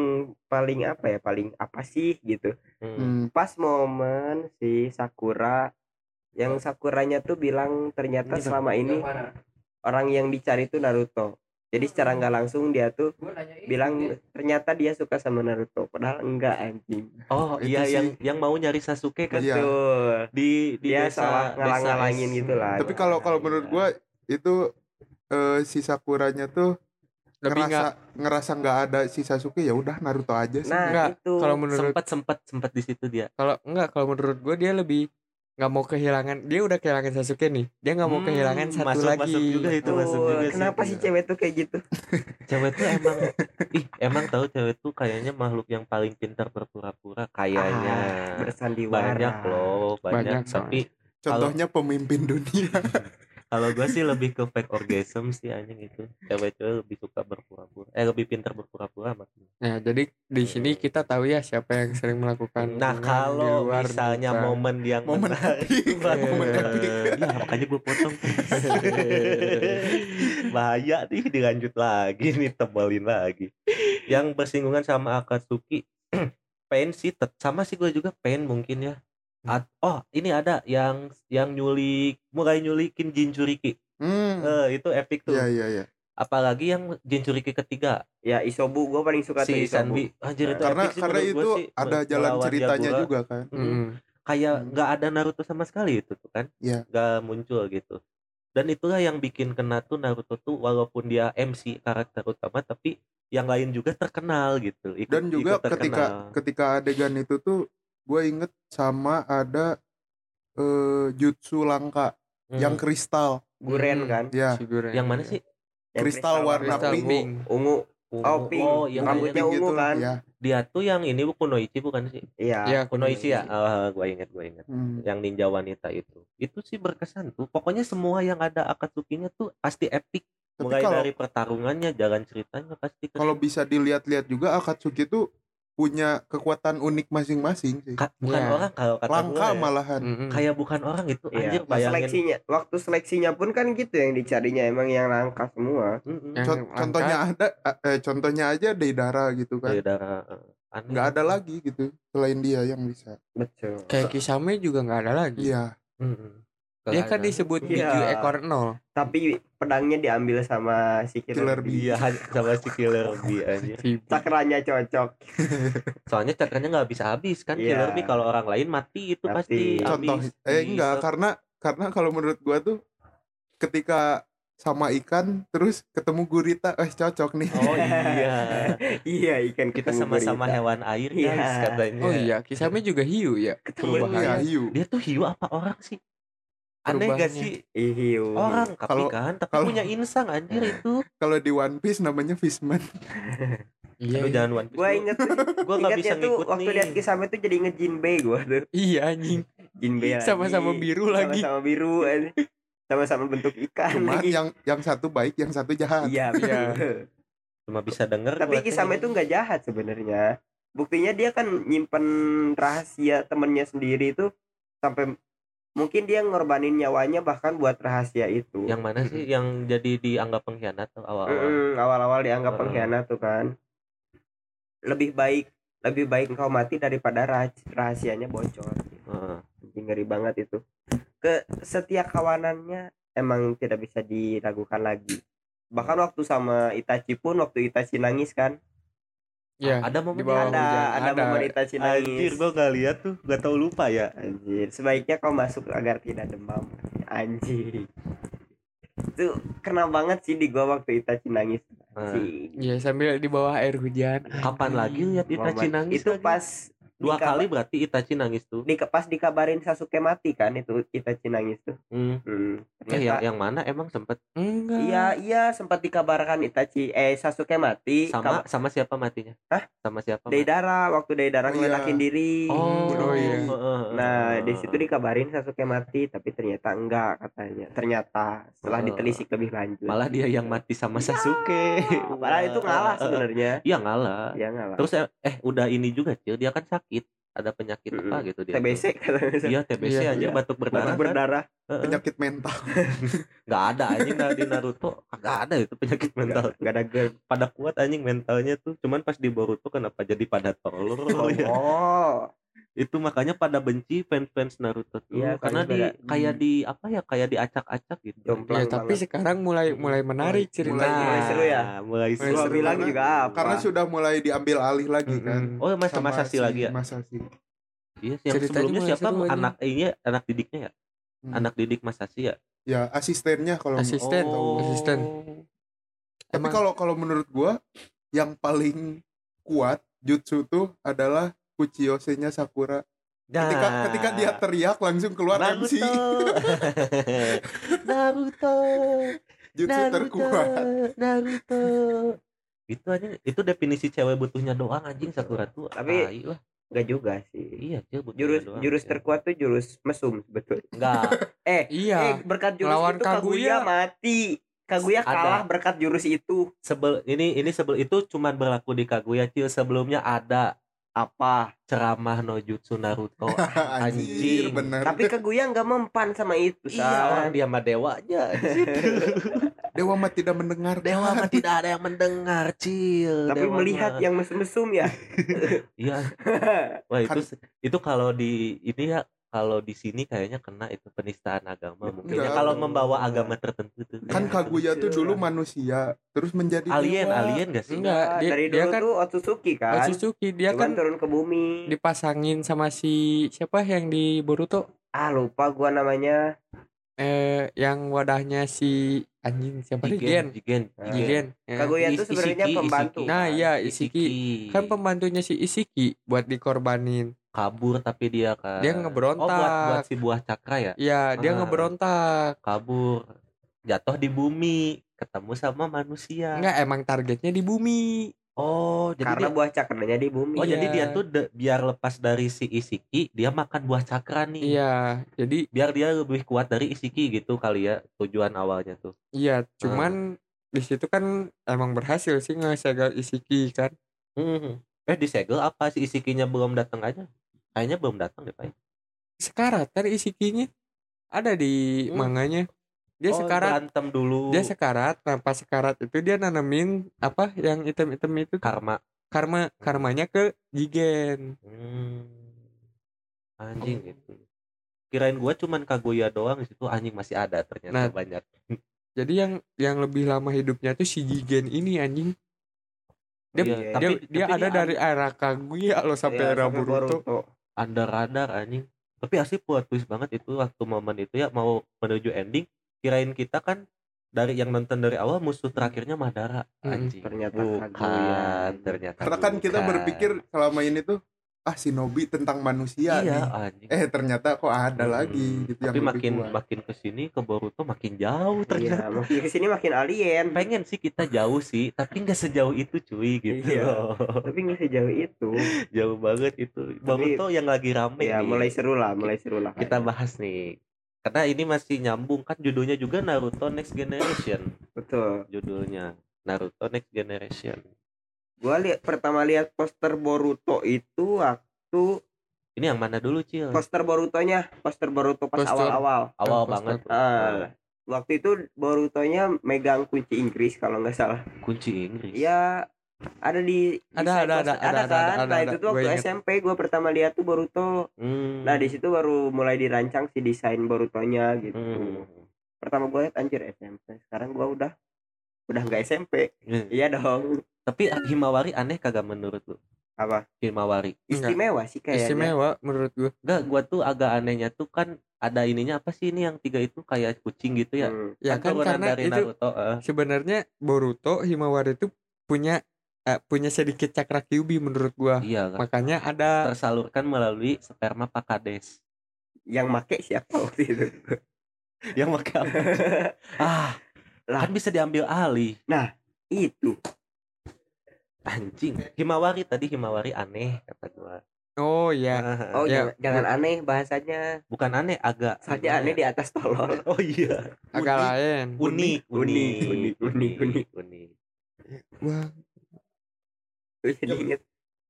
paling apa ya paling apa sih gitu. Hmm. Hmm, pas momen si Sakura yang Sakuranya tuh bilang ternyata Ini selama ini orang yang dicari tuh Naruto jadi secara nggak langsung dia tuh bilang ternyata dia suka sama Naruto padahal enggak anjing. Oh Itu iya sih. yang yang mau nyari Sasuke kan? Iya. betul. Di di dia desa salah ngalang-ngalangin gitu lah Tapi kalau kalau menurut gua itu eh, si Sakuranya tuh lebih ngerasa nggak ngerasa nggak ada si Sasuke ya udah Naruto aja sih. nah Enggak, itu. Kalau menurut sempat sempat sempat di situ dia. Kalau enggak kalau menurut gue dia lebih nggak mau kehilangan dia udah kehilangan Sasuke nih dia nggak mau Hmm, kehilangan satu masuk- lagi masuk juga itu Betul. masuk juga sih. kenapa sih cewek tuh kayak gitu cewek tuh emang ih emang tahu cewek tuh kayaknya makhluk yang paling pintar berpura-pura kayaknya Ah, bersandiwara banyak loh banyak, Banyak, tapi Contohnya pemimpin dunia. kalau gue sih lebih ke fake orgasm sih anjing itu. Cewek-cewek lebih suka berpura-pura eh lebih pintar berpura-pura maksudnya nah jadi di sini kita tahu ya siapa yang sering melakukan nah kalau luar misalnya momen yang Momen momen ya makanya gue potong. Bahaya nih dilanjut lagi nih tebalin lagi. Yang bersinggungan sama Akatsuki Pain sih sama sih gue juga Pain mungkin ya At- oh ini ada yang yang nyulik mulai nyulikin Jinchuriki Hmm. Eh, itu epic tuh Iya iya iya. apalagi yang Jinchuriki ketiga ya Isobu gue paling suka tuh si Isobu Sanbi anjir itu Karena epic sih karena itu sih, ada jalan ceritanya Yagura. juga kan. Mm. Mm-mm. kayak Hmm. nggak ada Naruto sama sekali itu tuh kan Iya. nggak muncul gitu dan itulah yang bikin kena tuh Naruto tuh walaupun dia MC karakter utama tapi yang lain juga terkenal gitu ikut, dan juga ikut ketika ketika adegan itu tuh gue inget sama ada eh, jutsu langka Hmm. yang kristal Guren Hmm. kan ya Figuran. yang mana sih Yang Kristal warna Kristal pink. pink. ungu Ungu. Oh, pink. oh yang Rambutnya ungu kan? ya dia tuh yang ini Kunoichi bukan sih iya Iya, Kunoichi ya Ah, gua inget gua inget Hmm. yang ninja wanita itu itu sih berkesan tuh pokoknya semua yang ada Akatsuki-nya tuh pasti epic Tapi mulai kalau- dari pertarungannya jalan ceritanya pasti kalau kesan. bisa dilihat-lihat juga Akatsuki tuh punya kekuatan unik masing-masing sih Ka- bukan Iya. orang kalau kata langka gua ya. malahan Mm-mm. kayak bukan orang itu Iya, anjir bayangin seleksinya waktu seleksinya pun kan gitu yang dicarinya emang yang langka semua Mm-mm. Yang Con- langka. contohnya ada eh contohnya aja Deidara gitu kan Dari darah eh, aneh. nggak ada lagi gitu selain dia yang bisa betul Kayak Kisame juga nggak ada lagi. iya Mm-mm. Dia kan disebut Iya. biju ekor nol. tapi pedangnya diambil sama si Killer killer bee. bee Iya sama si killer bee aja. Cakranya cocok Soalnya cakranya nggak bisa habis kan Iya. killer bee kalau orang lain mati itu Mati. pasti contoh habis. eh Di- enggak karena karena kalau menurut gua tuh ketika sama ikan terus ketemu gurita eh cocok nih Oh iya. iya ikan Kita sama-sama hewan air Iya. guys katanya. Oh iya, Kisame juga hiu ya. ketemu iya hiu Dia tuh hiu apa orang sih? Aneh gak sih? Ihiu. Orang tapi Kalau- kan tapi kalau- punya insang anjir itu. kalau di One Piece namanya Fishman Iya. Lu jangan one piece. Gua inget Gua nggak bisa tuh ngikut waktu nih. lihat Kisame tuh jadi inget Jinbei gua tuh. Iya anjing. Jinbei lagi. Sama-sama biru lagi. Sama-sama biru. Sama-sama bentuk ikan lagi. yang yang satu baik yang satu jahat Iya, Iya. Cuma bisa denger Tapi. Kisame tuh nggak jahat sebenarnya. Buktinya dia kan nyimpen rahasia temennya sendiri itu sampai mungkin dia ngorbanin nyawanya bahkan buat rahasia itu. yang mana sih yang jadi dianggap pengkhianat awal-awal. Mm, awal-awal dianggap Heeh. pengkhianat tuh kan. Lebih baik lebih baik engkau mati daripada rah- rahasianya bocor. Heeh. Anjing, ngeri banget itu. Ke setiap kawanannya emang tidak bisa diragukan lagi. Bahkan waktu sama Itachi pun waktu Itachi nangis kan. Iya. Ada momen di bawah ada hujan. ada momen Itachi nangis. Anjir gua nggak lihat tuh, nggak tahu lupa ya. Anjir, sebaiknya kau masuk agar tidak demam. Anjir. Itu kena banget sih di gua waktu Itachi nangis. Anjing. Iya sambil di bawah air hujan. Kapan lagi lihat Itachi nangis? Itu lagi? pas dua dikaba- kali berarti Itachi nangis tuh. di pas dikabarin Sasuke mati kan itu Itachi nangis tuh. Hmm. Hmm. Eh yang yang mana emang sempet Enggak. Iya, iya sempat dikabarkan Itachi eh Sasuke mati sama Kab- sama siapa matinya? Hah? Sama siapa? mati? Deidara waktu Oh, Deidara iya. ngeledakin diri. Oh, Oh, iya. heeh, Nah, heeh. di situ dikabarin Sasuke mati tapi ternyata enggak katanya. Ternyata setelah Oh. ditelisik lebih lanjut. malah dia yang mati sama Sasuke. Padahal itu ngalah sebenarnya. Iya ngalah. Iya ngalah. Terus eh, eh udah ini juga Cil, dia kan sakit. Ada penyakit Mm-mm. apa gitu dia. TBC. Iya, TBC Iya, aja iya. batuk berdarah. Batuk kan? berdarah. Heeh. penyakit mental Nggak ada anjing nggak di Naruto. Nggak ada itu penyakit mental. Enggak ada GERD. Pada kuat anjing mentalnya tuh. Cuman pas di Boruto kenapa jadi pada tolol ya? Oh. Itu makanya pada benci fans-fans Naruto tuh. Iya, Karena di beda- kayak hmm. di apa ya? Kayak diacak-acak gitu. Jomplang Ya, tapi banget. sekarang mulai mulai menarik Mulai- cerita. mulai- mulai seru ya? Nah, Mulai Mulai seru. Gua seru bilang karena- juga apa? karena sudah mulai diambil alih lagi kan Mm-mm. Oh, masa sama masa sih si lagi ya? Mas Sasi. Iya, yang Ceritanya sebelumnya mulai siapa? seru aja. Anak ini ya, anak didiknya ya? Hmm. Anak didik Mas Sasi ya? ya asistennya kalau Asisten. Oh. asisten. tapi kalau kalau menurut gua yang paling kuat jutsu tuh adalah Kuchiyose-nya Sakura ketika Nah. ketika dia teriak langsung keluar MC Naruto jutsu Naruto terkuat Naruto itu aja itu definisi cewek butuhnya doang anjing Sakura tuh Tapi- lah Enggak juga sih. iya cewek butuhnya Jurus doang, jurus ya. terkuat tuh jurus mesum sebetulnya. enggak Eh, eh Iya. berkat jurus Lawan itu Kaguya. Kaguya. mati. Kaguya Ada. kalah berkat jurus itu. sebel ini ini sebel itu cuman berlaku di Kaguya Cil sebelumnya ada Apa? ceramah no jutsu Naruto anjir Anjing. bener Tapi Kaguya nggak mempan sama itu. iya orang San. dia mah dewanya anjir. dewa mah tidak mendengar dewa mah tidak ada yang mendengar Cil Tapi Dewa melihat mah. yang mesum-mesum ya. iya Wah itu itu kalau di ini ya kalau di sini kayaknya kena itu penistaan agama mungkin ya kalau membawa agama tertentu tuh kan Ya. Kaguya tuh dulu manusia terus menjadi alien dewa. alien gak sih Enggak, dia, dari dia dulu kan tuh Otsutsuki kan. Otsutsuki, dia Cuman kan turun ke bumi. dipasangin sama si siapa yang di Boruto Ah lupa gua namanya. eh yang wadahnya si anjing siapa Jigen, Jigen Jigen, Nah, Jigen ya. Kaguya tuh Is- sebenarnya Isiki, pembantu Isiki. Nah, iya, Isiki. kan pembantunya si Isiki buat dikorbanin kabur tapi dia kan Dia oh ngeberontak. buat buat si buah cakra ya? Ya dia Ah. ngeberontak. Kabur. Jatuh di bumi. Ketemu sama manusia. Enggak emang targetnya di bumi. Oh jadi karena dia, buah cakranya di bumi oh jadi Iya. dia tuh de- biar lepas dari si Isiki dia makan buah cakra nih. Iya jadi biar dia lebih kuat dari Isiki gitu kali ya tujuan awalnya tuh. Iya cuman di situ kan emang berhasil sih ngesegel Isiki kan. Mhm. eh disegel apa si Isikinya belum datang aja kayaknya belum datang deh pak sekarat kan Isikinya. Ada di Hmm. manganya. Dia oh, sekarat. berantem dulu. Dia sekarat. Nah pas sekarat itu dia nanamin apa yang item-item itu? Karma. Karma karmanya ke Jigen. Hmm. Anjing gitu. Kirain gua cuman Kaguya doang di situ anjing masih ada ternyata Nah. banyak. jadi yang yang lebih lama hidupnya tuh si Jigen ini anjing. Dia Iya, dia, tapi- dia tapi ada dia dari era Kaguya loh sampai Iya, era Boruto Under radar anjing. Tapi asli plot twist banget itu waktu momen itu ya mau menuju ending. Kirain kita kan dari yang nonton dari awal musuh terakhirnya Madara Mm-mm. anjing. Ternyata bukan, ternyata. Karena kan kita berpikir selama ini tuh ah Shinobi tentang manusia iya nih. anjing. Eh ternyata kok ada Hmm, lagi gitu yang Tapi lebih makin kuat. makin ke sini ke Boruto makin jauh Iya, ternyata. makin ke sini makin alien. pengen sih kita jauh sih tapi nggak sejauh itu cuy gitu Iya. loh Tapi nggak sejauh itu. jauh banget itu Boruto yang lagi rame Ya nih. mulai seru lah, mulai seru lah. kita bahas nih karena ini masih nyambung kan judulnya juga Naruto Next Generation Betul. judulnya Naruto Next Generation Gua lihat pertama lihat poster Boruto itu waktu ini yang mana dulu cil poster Borutonya, poster Boruto pas Poster. awal-awal. awal poster. banget Ah, waktu itu Borutonya megang kunci Inggris kalau nggak salah. kunci Inggris Ya ada di Ada, desain ada, poster- ada, ada, kan? ada, ada, nah ada. itu tuh waktu. SMP gua pertama lihat tuh Boruto. Hmm. Nah di situ baru mulai dirancang si desain Borutonya gitu. Hmm. Pertama gua lihat anjir SMP. Sekarang gua udah udah nggak SMP. Hmm. Iya dong. Tapi Himawari aneh kagak menurut lu Apa? Himawari. Istimewa sih kayaknya. istimewa menurut gua Enggak, gua tuh agak anehnya tuh kan ada ininya apa sih ini yang tiga itu kayak kucing gitu ya Hmm. ya kan turunan karena dari itu Naruto eh. sebenarnya Boruto Himawari itu punya eh, punya sedikit cakra kyubi menurut gua iya kan makanya ada tersalurkan melalui sperma pakades Yang make siapa waktu itu? yang pakai apa ah Lah. kan bisa diambil alih itu. Anjing Himawari tadi Himawari aneh kata gua oh ya Ah, Oh Ya, jangan, jangan aneh bahasanya. bukan aneh agak Saja aneh di atas tolol. oh iya agak lain unik Unik, unik, unik, unik. unik wah jadi inget.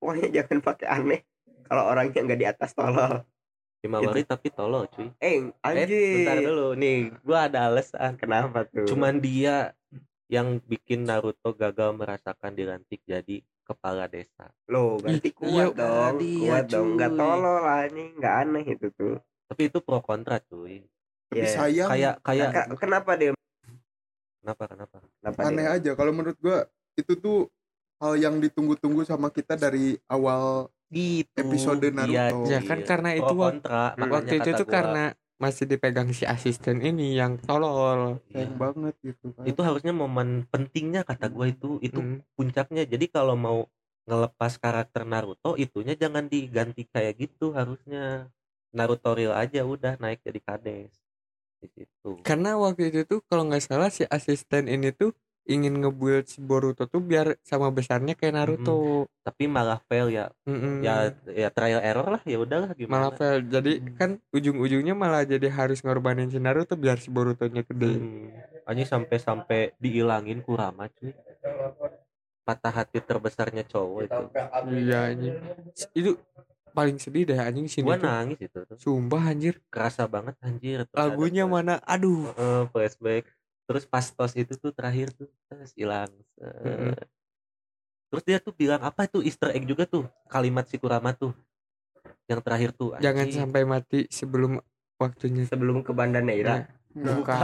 Pokoknya jangan pakai aneh. Kalau orangnya nggak di atas tolol. Himawari tapi tolol cuy Eh, eh bentar anjir. dulu nih gua ada alasan Kenapa tuh? cuman dia yang bikin Naruto gagal merasakan dilantik jadi kepala desa Lo berarti kuat iya, dong. dia, kuat dong. Nggak cuy. tolol lah ini. Nggak aneh itu tuh. tapi itu pro kontra cuy Tapi Iya. sayang kayak kayak Ka- kenapa dia? kenapa kenapa Kenapa aneh dia? aja kalau menurut gua itu tuh hal yang ditunggu-tunggu sama kita dari awal gitu Episode Naruto. Iya, Ya kan Cil. karena itu kontra makanya waktu itu tuh gua, karena masih dipegang si asisten ini yang tolol. Sayang banget gitu kan. Itu harusnya momen pentingnya kata gua itu itu Hmm. puncaknya. Jadi kalau mau ngelepas karakter Naruto itunya jangan diganti kayak gitu harusnya. Naruto real aja udah naik jadi kades. Di situ. Karena waktu itu tuh kalau nggak salah si asisten ini tuh ingin ngebuild si Boruto tuh biar sama besarnya kayak Naruto. Tapi malah fail ya. Mm-mm. ya ya trial error lah ya udahlah Hmm. malah gimana fail. Jadi kan ujung-ujungnya malah jadi harus ngorbanin si Naruto biar si Borutonya gede. Hmm. Anjing sampai-sampai dihilangin Kurama cuy. Patah hati terbesarnya cowok itu. Iya anjing. Itu paling sedih deh anjing sini gua tuh nangis itu tuh. Sumpah anjir. Kerasa banget anjir lagunya mana? Aduh. Eh, flashback terus pas tos itu tuh terakhir tuh terus hilang terus dia tuh bilang apa itu Easter egg juga tuh kalimat si Kurama tuh yang terakhir tuh jangan anjing. sampai mati sebelum waktunya Sebelum ke Banda Neira. Nggak. bukan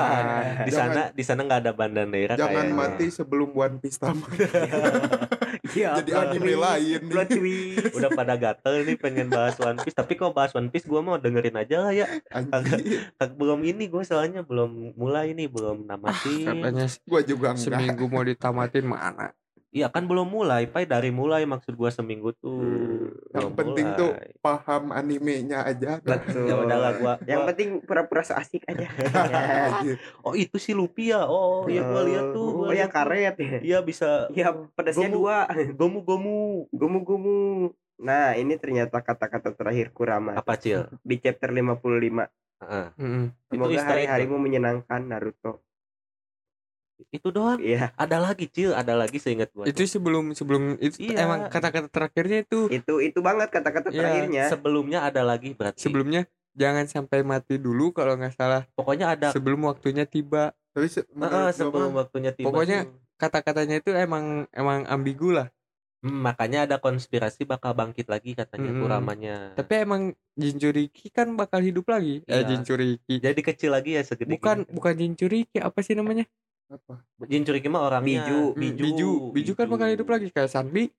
di Jangan- sana di sana nggak ada bandan daerah jangan kayaknya. mati sebelum One Piece tamat Iya, Jadi anime lain nih. Plot twist. udah pada gatel nih pengen bahas One Piece tapi kalau bahas One Piece gua mau dengerin aja lah ya Anjir, Kag- belum ini gue soalnya belum mulai nih belum namatin katanya gua juga enggak. seminggu mau ditamatin mana iya kan belum mulai pai dari mulai maksud gua seminggu tuh Hmm, Yang penting tuh mulai. paham animenya aja. Betul. ya udahlah gua, Yang gua- penting pura-pura so asik aja. Oh itu si Luffy ya oh iya gua lihat tuh Oh, gua yang lihat tuh. karet ya. iya bisa Ya pedasnya Gomu. dua. gomu gomu Gumu-gumu. Nah, ini ternyata kata-kata terakhir Kurama apa cil di chapter 55. Heeh. Mm-mm. Itu Semoga easter egg hari-harimu menyenangkan Naruto. Itu doang. Iya, ada lagi cil. Ada lagi seingat gua itu sebelum sebelum itu Iya. emang kata-kata terakhirnya itu. Itu itu banget kata-kata Iya, terakhirnya. sebelumnya ada lagi berarti. Sebelumnya jangan sampai mati dulu kalau nggak salah. Pokoknya ada sebelum waktunya tiba. Tapi se- gua sebelum mah, waktunya tiba Pokoknya- kata-katanya itu emang emang ambigu lah. Hmm, makanya ada konspirasi bakal bangkit lagi katanya Mm-mm. Kuramanya. Tapi emang Jinchuriki kan bakal hidup lagi. Eh Iya. Jinchuriki jadi kecil lagi ya segede bukan gini. bukan Jinchuriki apa sih namanya apa? Jinchuriki mah orangnya Biju. Hmm, biju biju biju kan bakal hidup lagi kayak Sanbi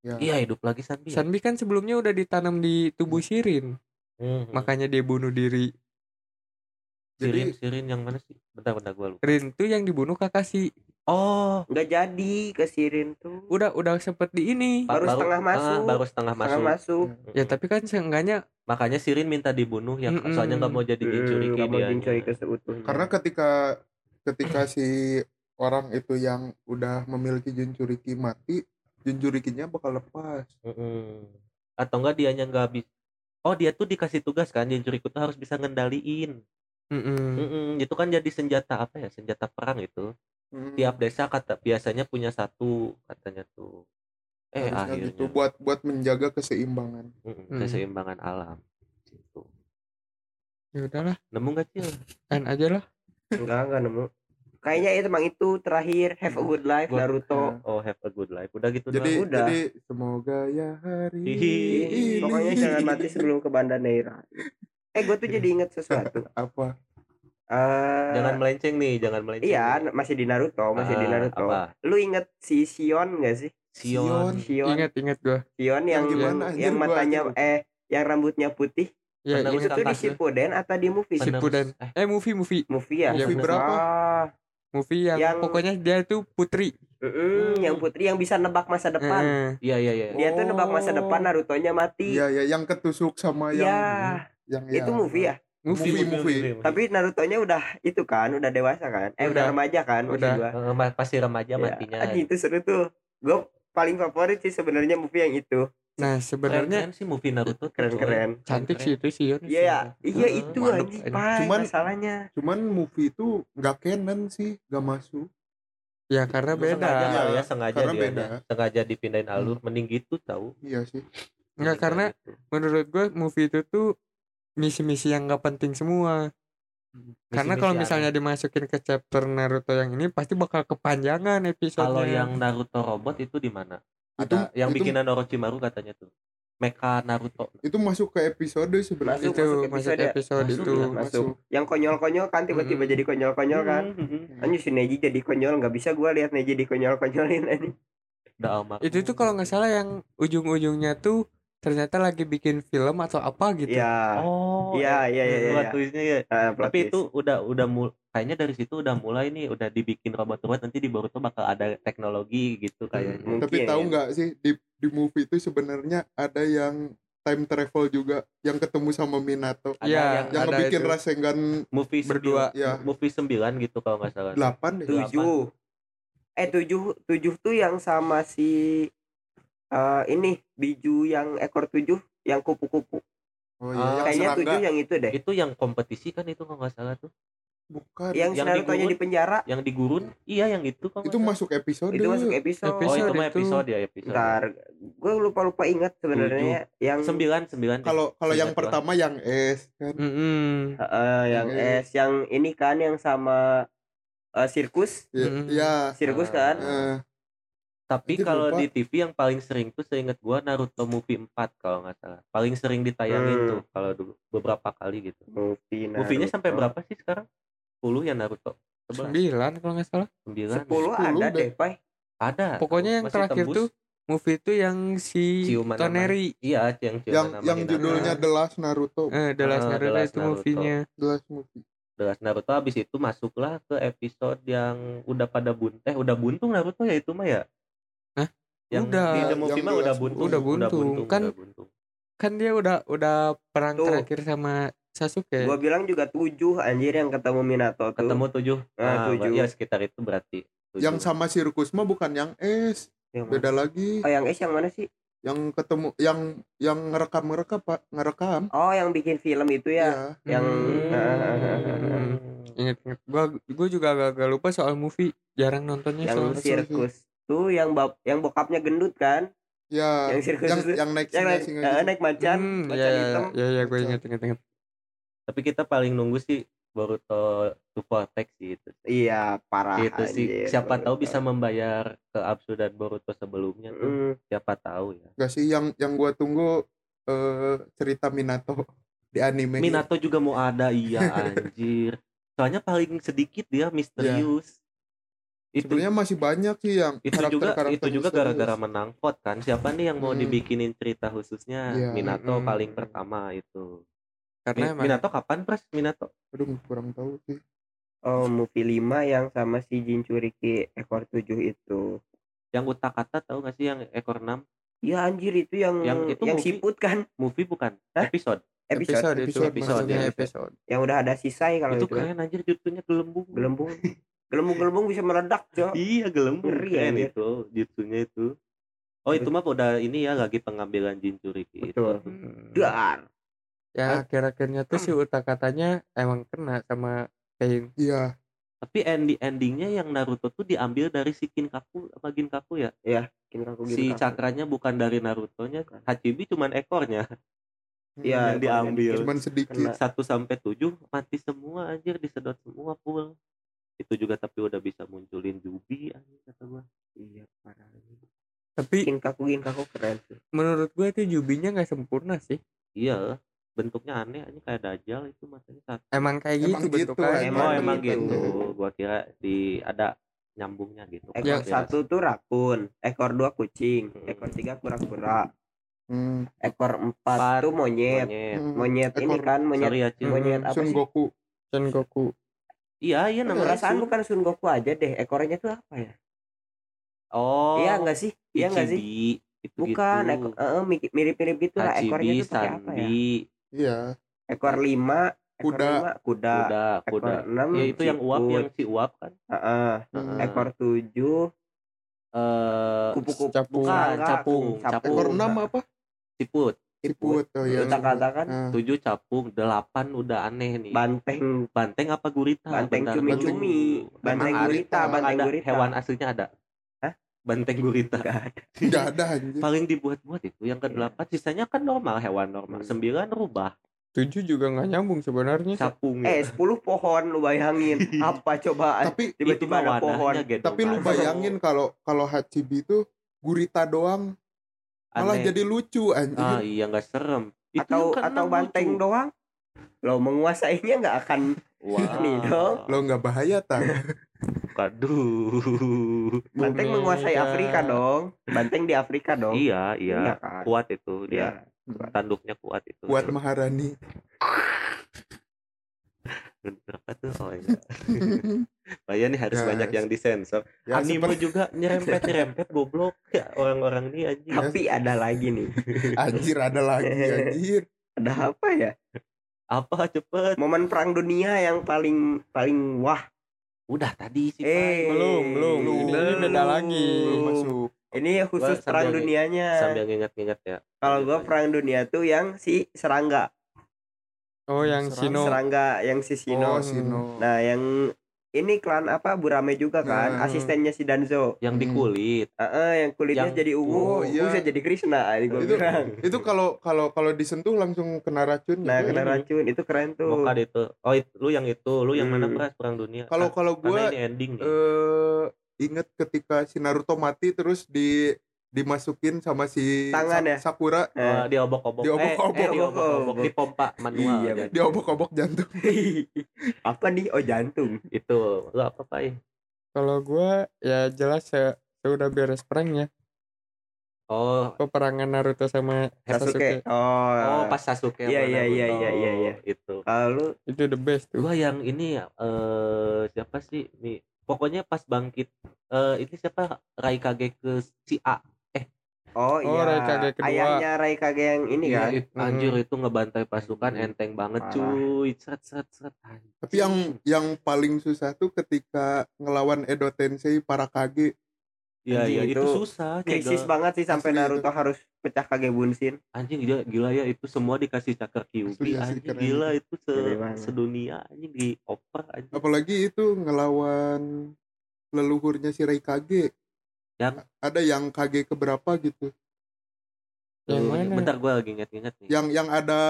Ya. iya hidup lagi Sanbi ya? Sanbi kan sebelumnya udah ditanam di tubuh Sirin Mhm. makanya dia bunuh diri Sirin Jadi- Sirin yang mana sih bentar bentar gua lupa Rin tuh yang dibunuh Kakashi oh Nggak jadi ke Sirin tuh. udah udah sempet di ini ba- Baru setengah ah, masuk. baru setengah Setengah masuk masuk. Mhm. ya tapi kan seenggaknya makanya Sirin minta dibunuh ya Mm-mm. soalnya nggak mau jadi Jinchuriki Nggak mau dia Jinchuriki seutuhnya. Karena ketika ketika si orang itu yang udah memiliki Jinchuriki mati, Jinchurikinya bakal lepas. atau enggak dianya nggak bisa oh dia tuh dikasih tugas kan Jinchuriki tuh harus bisa ngendaliin. Mm-mm. Mm-mm, itu kan jadi senjata apa ya senjata perang itu. Hmm, tiap desa kata biasanya punya satu katanya tuh. Eh harusnya akhirnya. gitu buat buat menjaga keseimbangan. Mm-mm, Mm. keseimbangan alam gitu. Ya udahlah. Nemu nggak cil? Kan aja lah Enggak, enggak nemu. Kayaknya itu emang itu terakhir Have a good life Gua- Naruto. oh have a good life udah gitu Jadi doang. Udah. jadi semoga ya hari Hihi. ini Pokoknya jangan mati sebelum ke Banda Neira. Eh, gue tuh jadi inget sesuatu. apa? Eh, jangan melenceng nih jangan melenceng Iya, nih. masih di Naruto, masih di Ah, Naruto. apa? Lu inget si Sion gak sih? Sion Sion, ingat ingat gua Sion yang Yang yang, gimana, yang gua matanya aja lupa. eh yang rambutnya putih. Ya Itu ingat tuh di. Shippuden atau di movie? Shippuden. eh, eh movie movie Movie ya? Iya, Movie berapa? Ah, movie yang, Yang- pokoknya dia tuh putri mm-mm, yang putri yang bisa nebak masa depan. Heeh. iya iya iya Dia tuh nebak masa Oh. depan Naruto-nya mati. Iya ya yang ketusuk sama yang Iya, yang itu ya. movie ya. movie, Movie, movie. Tapi Naruto-nya udah itu kan, udah dewasa kan? Eh, udah, Udah. remaja kan Udah. gua. Eh, pasti remaja Ya, matinya anjing, itu seru tuh. Gue paling favorit sih sebenarnya movie yang itu. Nah keren sebenarnya sih movie Naruto Keren-keren. cantik sih itu sih Yon. Iya, ya. iya itu aja. Cuman- masalahnya. Cuman movie itu nggak canon sih, nggak masuk. ya karena Sengaja beda kali ya sengaja karena dia beda. sengaja dipindahin alur mending gitu tahu Iya sih. Enggak karena gitu. menurut gue movie itu tuh misi-misi yang nggak penting semua karena Misi-misi kalau aneh. misalnya dimasukin ke chapter Naruto yang ini pasti bakal kepanjangan episodenya kalau yang Naruto robot itu di mana Itu ada yang itu, bikinan Orochimaru katanya tuh Mecha Naruto itu masuk ke episode sebenarnya. Masuk, itu masuk masuk episode. episode, Masuk itu ya? Masuk. Yang konyol-konyol kan tiba-tiba Mm-mm. jadi konyol-konyol kan. Hmm, Anjing si Neji jadi konyol, nggak bisa gua lihat Neji di konyol-konyolin almarhum. itu tuh kalau nggak salah yang ujung-ujungnya tuh ternyata lagi bikin film atau apa gitu Iya. oh Iya, iya, iya, iya, plot iya. twistnya ya Ah, plot tapi twist. itu udah udah mul kayaknya dari situ udah mulai nih udah dibikin robot-robot nanti di Boruto bakal ada teknologi gitu kayaknya Mungkin. Tapi tahu nggak sih di di movie itu sebenarnya ada yang time travel juga yang ketemu sama Minato. ada Iya, yang Yang ada itu. Rasengan movie berdua. sembilan- ya movie 9 gitu kalau nggak salah 8 deh. tujuh. Eh tujuh, tujuh tuh yang sama si eh ini biju yang ekor tujuh yang kupu-kupu. Oh iya, yang Kayaknya serangga. tujuh yang itu deh. itu yang kompetisi kan itu kalau nggak salah tuh Bukan. Yang, yang Naruto di penjara. yang di gurun iya yang itu kalau itu masuk episode. Itu masuk episode. oh Episode itu mah itu. episode ya episode Ntar, gue lupa lupa ingat sebenarnya yang sembilan sembilan. Kalau kalau yang pertama yang S kan. Mm-mm. eh, yang Yang S yang ini kan yang sama eh, sirkus, Ya, Mm-mm. ya. sirkus Ah. kan. eh, tapi kalau di TV yang paling sering tuh seingat gua Naruto movie 4 kalau nggak salah. Paling sering ditayangin Hmm. tuh kalau dulu beberapa kali gitu. Movie movie-nya sampai berapa sih sekarang? 10 ya Naruto? Sebelas, sembilan kalau nggak salah. Sembilan, Sepuluh Sepuluh ada deh. Pai. ada. Pokoknya yang Masih terakhir tembus. tuh movie itu yang si Ciuman Toneri. Iya yang ciuman yang yang judulnya The Last Naruto. Eh The Last Ah, The Naruto Last itu Naruto. movie-nya. The Last movie. The Last Naruto habis itu masuklah ke episode yang udah pada buntu eh udah buntung Naruto ya itu mah ya? Yang Udah. di The Yang Movie mah udah Last buntung Udah buntung. Kan- udah buntung. kan dia udah udah perang Tuh. terakhir sama Sasuke Gua bilang juga tujuh anjir yang ketemu Minato tuh. ketemu tujuh Ah, nah, tujuh. ya sekitar itu berarti tujuh. yang sama Sirkus mah bukan yang S Yang mana? beda lagi Oh yang S yang mana sih? yang ketemu yang yang ngerekam ngerekam pak ngerekam Oh yang bikin film itu ya. Iya. Yang Hmm. inget inget gua gua juga agak-agak lupa soal movie jarang nontonnya yang soalnya sirkus tuh yang bab yang bokapnya gendut kan? ya Yang sirkus yang itu. yang naik Yang naik, singa-singa eh, naik macan, Hmm, macan ya, ya, hitam. ya, ya, gue Macan. inget, inget, inget. tapi kita paling nunggu sih Boruto to Vortex sih itu Iya parah. itu sih anjir, siapa tahu bisa membayar ke Absu dan Boruto sebelumnya tuh Mm, siapa tahu ya Gak sih yang yang gua tunggu eh cerita Minato di anime Minato juga mau ada iya anjir soalnya paling sedikit dia misterius itu sebenarnya masih banyak sih yang itu juga itu juga gara-gara menang vote kan siapa nih yang mau Hmm. dibikinin cerita khususnya Iya. Minato Hmm. paling pertama itu Karena Mi- emang Minato kapan pres Minato aduh kurang tahu sih Oh movie 5 yang sama si Jinchuriki ekor 7 itu. yang utak-kata tahu gak sih yang ekor 6 Ya anjir itu yang Yang yang, itu movie? siput kan movie bukan Hah? episode episode, episode, itu Episode, episode, maksudnya. episode. yang udah ada sisai kalau itu itu, kan. keren anjir jutsunya gelembung gelembung gelembung-gelembung bisa meledak cok. Iya gelembung. Ngeri, keren anjir. itu jutsunya itu. Oh itu mah udah ini ya lagi pengambilan Jinchuriki itu Betul. Hmm. dar. Ya akhir-akhirnya tuh si Uta katanya emang kena sama Pain. iya. Tapi ending endingnya yang Naruto tuh diambil dari si Kinkaku sama Ginkaku ya? Kinkaku si cakranya bukan dari Naruto-nya Hachibi cuman ekornya. Iya, diambil. cuman sedikit. Satu sampai tujuh mati semua anjir disedot semua full itu juga tapi udah bisa munculin Jubi kata gua iya parah Tapi Kinkaku Ginkaku keren sih menurut gue itu Jubinya nggak sempurna sih. iya bentuknya aneh anjir kayak dajal itu matanya satu Emang kayak Emang gitu gitu, bentukannya. Emang oh emang gitu. gitu gua kira di ada nyambungnya gitu ekor Ya. satu tuh rakun ekor dua kucing Hmm. ekor tiga kura-kura hmm. ekor empat Empat, tuh monyet monyet Hmm. monyet ini Ekor- kan monyet sorry ya Cil. monyet apa sih Goku Son Goku. Iya iya namanya perasaan Sun. bukan Sun Goku aja deh. Ekornya tuh apa ya? Oh iya enggak sih? Iya enggak sih? gitu bukan ekor eh, mi- mirip-mirip gitu lah. Ekornya tuh pakai apa ya? Iya. Ekor lima ekor Kuda. lima kuda, kuda ekor kuda. enam ya itu yang uap yang si uap kan? Heeh. Hmm. ekor tujuh. Eh kupu-kupu. Capung. bukan capung capung. capung ekor enam apa? Siput siput oh iya. Kita katakan Nah, tujuh capung delapan udah aneh nih. Banteng. Banteng apa gurita? Banteng cumi-cumi. banteng gurita. banteng ada gurita. hewan aslinya ada? Hah? banteng gurita. Nggak ada. nggak ada anjir paling dibuat-buat itu yang ke Iya. delapan sisanya kan normal hewan normal. Hmm. sembilan rubah. Tujuh juga nggak nyambung sebenarnya. capung eh ya. 10 pohon lu bayangin. Apa cobaan? Tapi tiba-tiba ada pohon. gendong tapi lu bayangin kalau kalau Hachibi itu gurita doang malah Aneh. jadi lucu anjir ah iya nggak serem Itu atau atau banteng lucu. doang lo menguasainya nggak akan Wah. Nih dong. lo nggak bahaya tang Waduh. banteng menguasai Afrika dong banteng di Afrika dong Iya, iya. kan Kuat itu dia. Iya. Tanduknya kuat itu. buat Maharani Berapa tuh? Oh iya. Oh iya nih harus Guys. banyak yang disensor. ya Anime seperti juga nyerempet-nyerempet goblok ya orang-orang ini anjing. tapi ada lagi nih anjir ada lagi anjir ada apa ya Apa cepet? momen perang dunia yang paling paling wah Udah tadi sih. eh Belum, belum. Belum. Ini beda lagi. belum masuk ini khusus Gua perang sambil- dunianya Sambil nginget-nginget ya. kalau gua perang dunia tuh yang si serangga Oh yang Serang- Sino. serangga yang si Sino oh Sino nah yang ini klan apa Burame juga kan Nah. asistennya si Danzo Yang di Hmm. kulit. Heeh, yang kulitnya Yang- jadi ungu Oh, iya. bisa jadi Krishna ini gua Itu- bilang itu kalau kalau kalau disentuh langsung kena racun nah gitu. kena racun itu keren tuh Mokad itu. Oh, itu, lu yang itu, lu yang mana Hmm. pras perang dunia? kalau Kan- kalau gue ini ending nih. eh inget ketika si Naruto mati terus di dimasukin sama si Tangan ya? Sakura Eh, Oh, diobok-obok. Diobok-obok. Eh, eh, diobok-obok, Diobok-obok. dipompa manual. Iya, jadi. dia obok-obok jantung apa nih oh jantung Itu lu apa Pak? Kalau gue ya jelas ya sudah beres perang ya. Oh, peperangan Naruto sama Sasuke. Sasuke. Oh. oh pas Sasuke Iya, iya, iya, iya, iya, iya. Itu. Kalau Itu the best tuh. Gua yang ini ya eh siapa sih? Nih, pokoknya pas bangkit eh ini siapa Raikage ke si A. Oh, Oh, iya. Raikage kedua. Ayahnya Raikage yang ini Iya, kan. it- anjir itu ngebantai pasukan enteng banget Parah. cuy. Seret seret seret. Tapi yang yang paling susah tuh ketika ngelawan Edo Tensei para kage. Iya, Anjing, iya itu, itu susah. Krisis banget sih sampai Asli Naruto harus pecah Kage Bunshin. Anjing gila, gila ya itu semua dikasih cakar Kyuubi. Anjing keren. gila itu se banget. sedunia anjing di oper anjing. Apalagi itu ngelawan leluhurnya si Raikage. Yang? ada yang kage keberapa gitu. Yang Tuh, mana? Bentar gua lagi ingat-ingat nih. Yang yang ada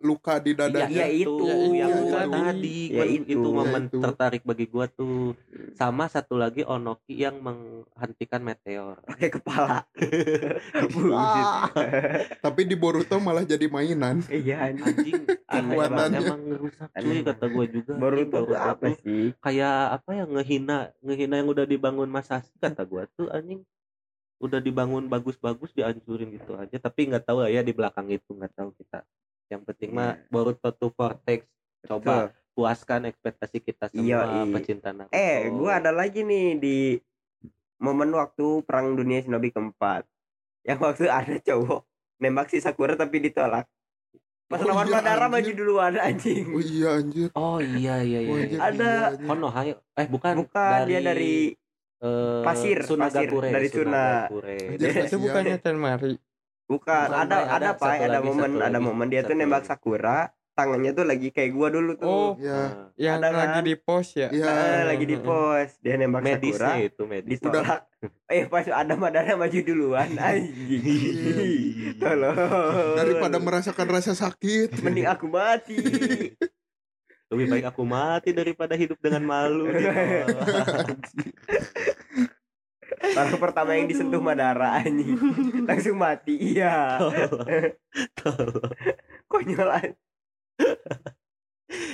luka di dadanya. Iya, itu. yang itu gua tadi. tadi Ya, itu. itu momen Ya, itu. tertarik bagi gua tuh sama satu lagi Onoki yang menghentikan meteor Pakai kepala. Tapi di Boruto malah jadi mainan. Iya anjing. Kekuatannya. emang ngerusak cuy kata gua juga Boruto tuh apa tuh sih? kayak apa ya ngehina ngehina yang udah dibangun Masashi kata gua tuh anjing udah dibangun bagus-bagus dihancurin gitu aja tapi nggak tahu lah ya di belakang itu nggak tahu kita yang penting mah Iya. Boruto tuh Vortex coba Betul. puaskan ekspektasi kita semua Iya, iya. pecinta Naruto Eh, gua ada lagi nih di momen waktu perang dunia shinobi keempat. Yang waktu ada cowok nembak si Sakura tapi ditolak. Pas Oh lawan iya, Madara maju duluan anjing. Oh iya anjir. oh iya iya iya, Oh, iya. Ada. iya, anjir. Konoha eh bukan Bukan dia dari eh, pasir, pasir, dari Suna. Itu kasihan. bukannya Tenmari. bukan, Bukan, ada ada Ada Pak, satu ada lagi, momen ada lagi, momen dia tuh nembak. Sakura, tangannya tuh lagi kayak gua dulu tuh. Oh, Ya. Nah, yang Ada lagi kan? di pos ya. Iya. Eh, lagi di pos, dia nembak Sakura, medisnya itu medis ditolak. Eh pas ada Madara maju duluan anjing. Tolong. Daripada merasakan rasa sakit. mending aku mati. lebih baik aku mati daripada hidup dengan malu ditolak. Orang pertama yang disentuh Madara anjing. Langsung mati. Iya. Tolong. Konyol anjing.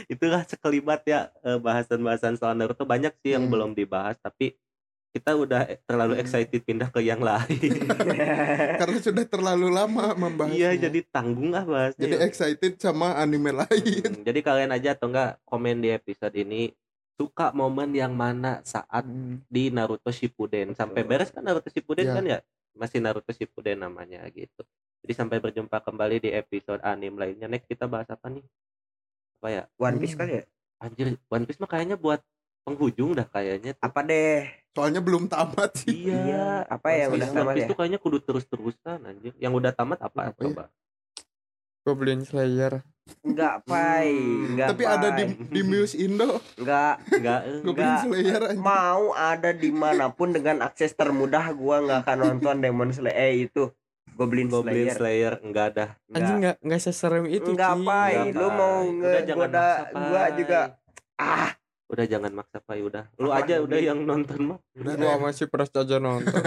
itulah sekelibat ya eh, bahasan-bahasan soal Naruto banyak sih yang Hmm. belum dibahas tapi kita udah terlalu Hmm. excited pindah ke yang lain Karena sudah terlalu lama membahasnya. iya jadi tanggung lah bahasnya Jadi excited sama anime lain. Hmm, jadi kalian aja atau enggak komen di episode ini suka momen yang mana saat di Naruto Shippuden sampai beres kan Naruto Shippuden Iya. kan ya masih Naruto Shippuden namanya gitu jadi sampai berjumpa kembali di episode anime lainnya next kita bahas apa nih apa ya One Piece kali ya? anjir One Piece mah kayaknya buat penghujung dah kayaknya tuh. Apa deh? Soalnya belum tamat sih. iya Apa ya udah tamat ya? tuh kayaknya kudu terus-terusan anjir yang udah tamat apa Apa ya? coba Goblin Slayer. Enggak, Pai. Enggak. Tapi ada di Pai. di Muse Indo. enggak enggak Goblin Enggak. Slayer anjing. mau ada di mana pun dengan akses termudah gua nggak akan nonton Demon Slayer eh, itu Goblin, Goblin Slayer. Slayer enggak dah Anjing Enggak. nggak nggak seserem itu Enggak. Pai. Enggak, lu Pai. mau Udah jangan ngegoda maksa, gua Pai. juga. Ah, udah jangan maksa Pai udah lu Apa, aja udah yang nonton mah Udah Gua deh. masih pras aja nonton.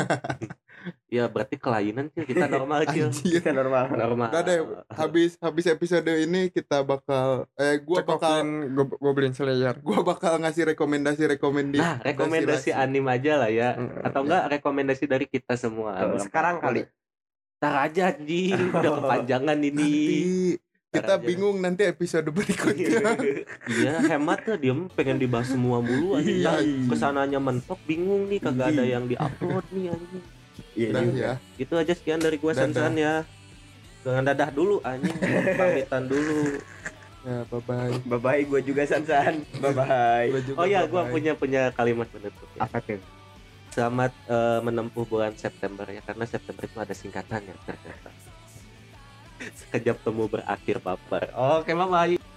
ya berarti kelainan sih kita normal sih kita normal. normal Udah deh, habis habis episode ini kita bakal eh gua bakal Cekokin Go- Goblin Slayer. gua bakal ngasih rekomendasi rekomendasi Nah, rekomendasi anime aja lah ya. Atau enggak rekomendasi dari kita semua. Sekarang kali. Ntar aja anjing, udah kepanjangan ini. nanti kita aja. bingung nanti episode berikutnya iya, hemat tuh dia mah pengen dibahas semua mulu anjing. Iya, iya. ke sananya mentok bingung nih kagak ada yang diupload nih anjing. Iya juga. ya Itu aja sekian dari gua. Sansan ya. Dengan dadah dulu anjing, pamitan dulu. Ya, bye bye. Bye bye gua juga Sansan. Bye bye. Gua juga Oh iya, gua bye-bye. punya punya kalimat penutup ya. Apa tuh? Selamat eh, menempuh bulan September ya karena September itu ada singkatannya ternyata. Sekejap temu berakhir baper. Oke, bye bye.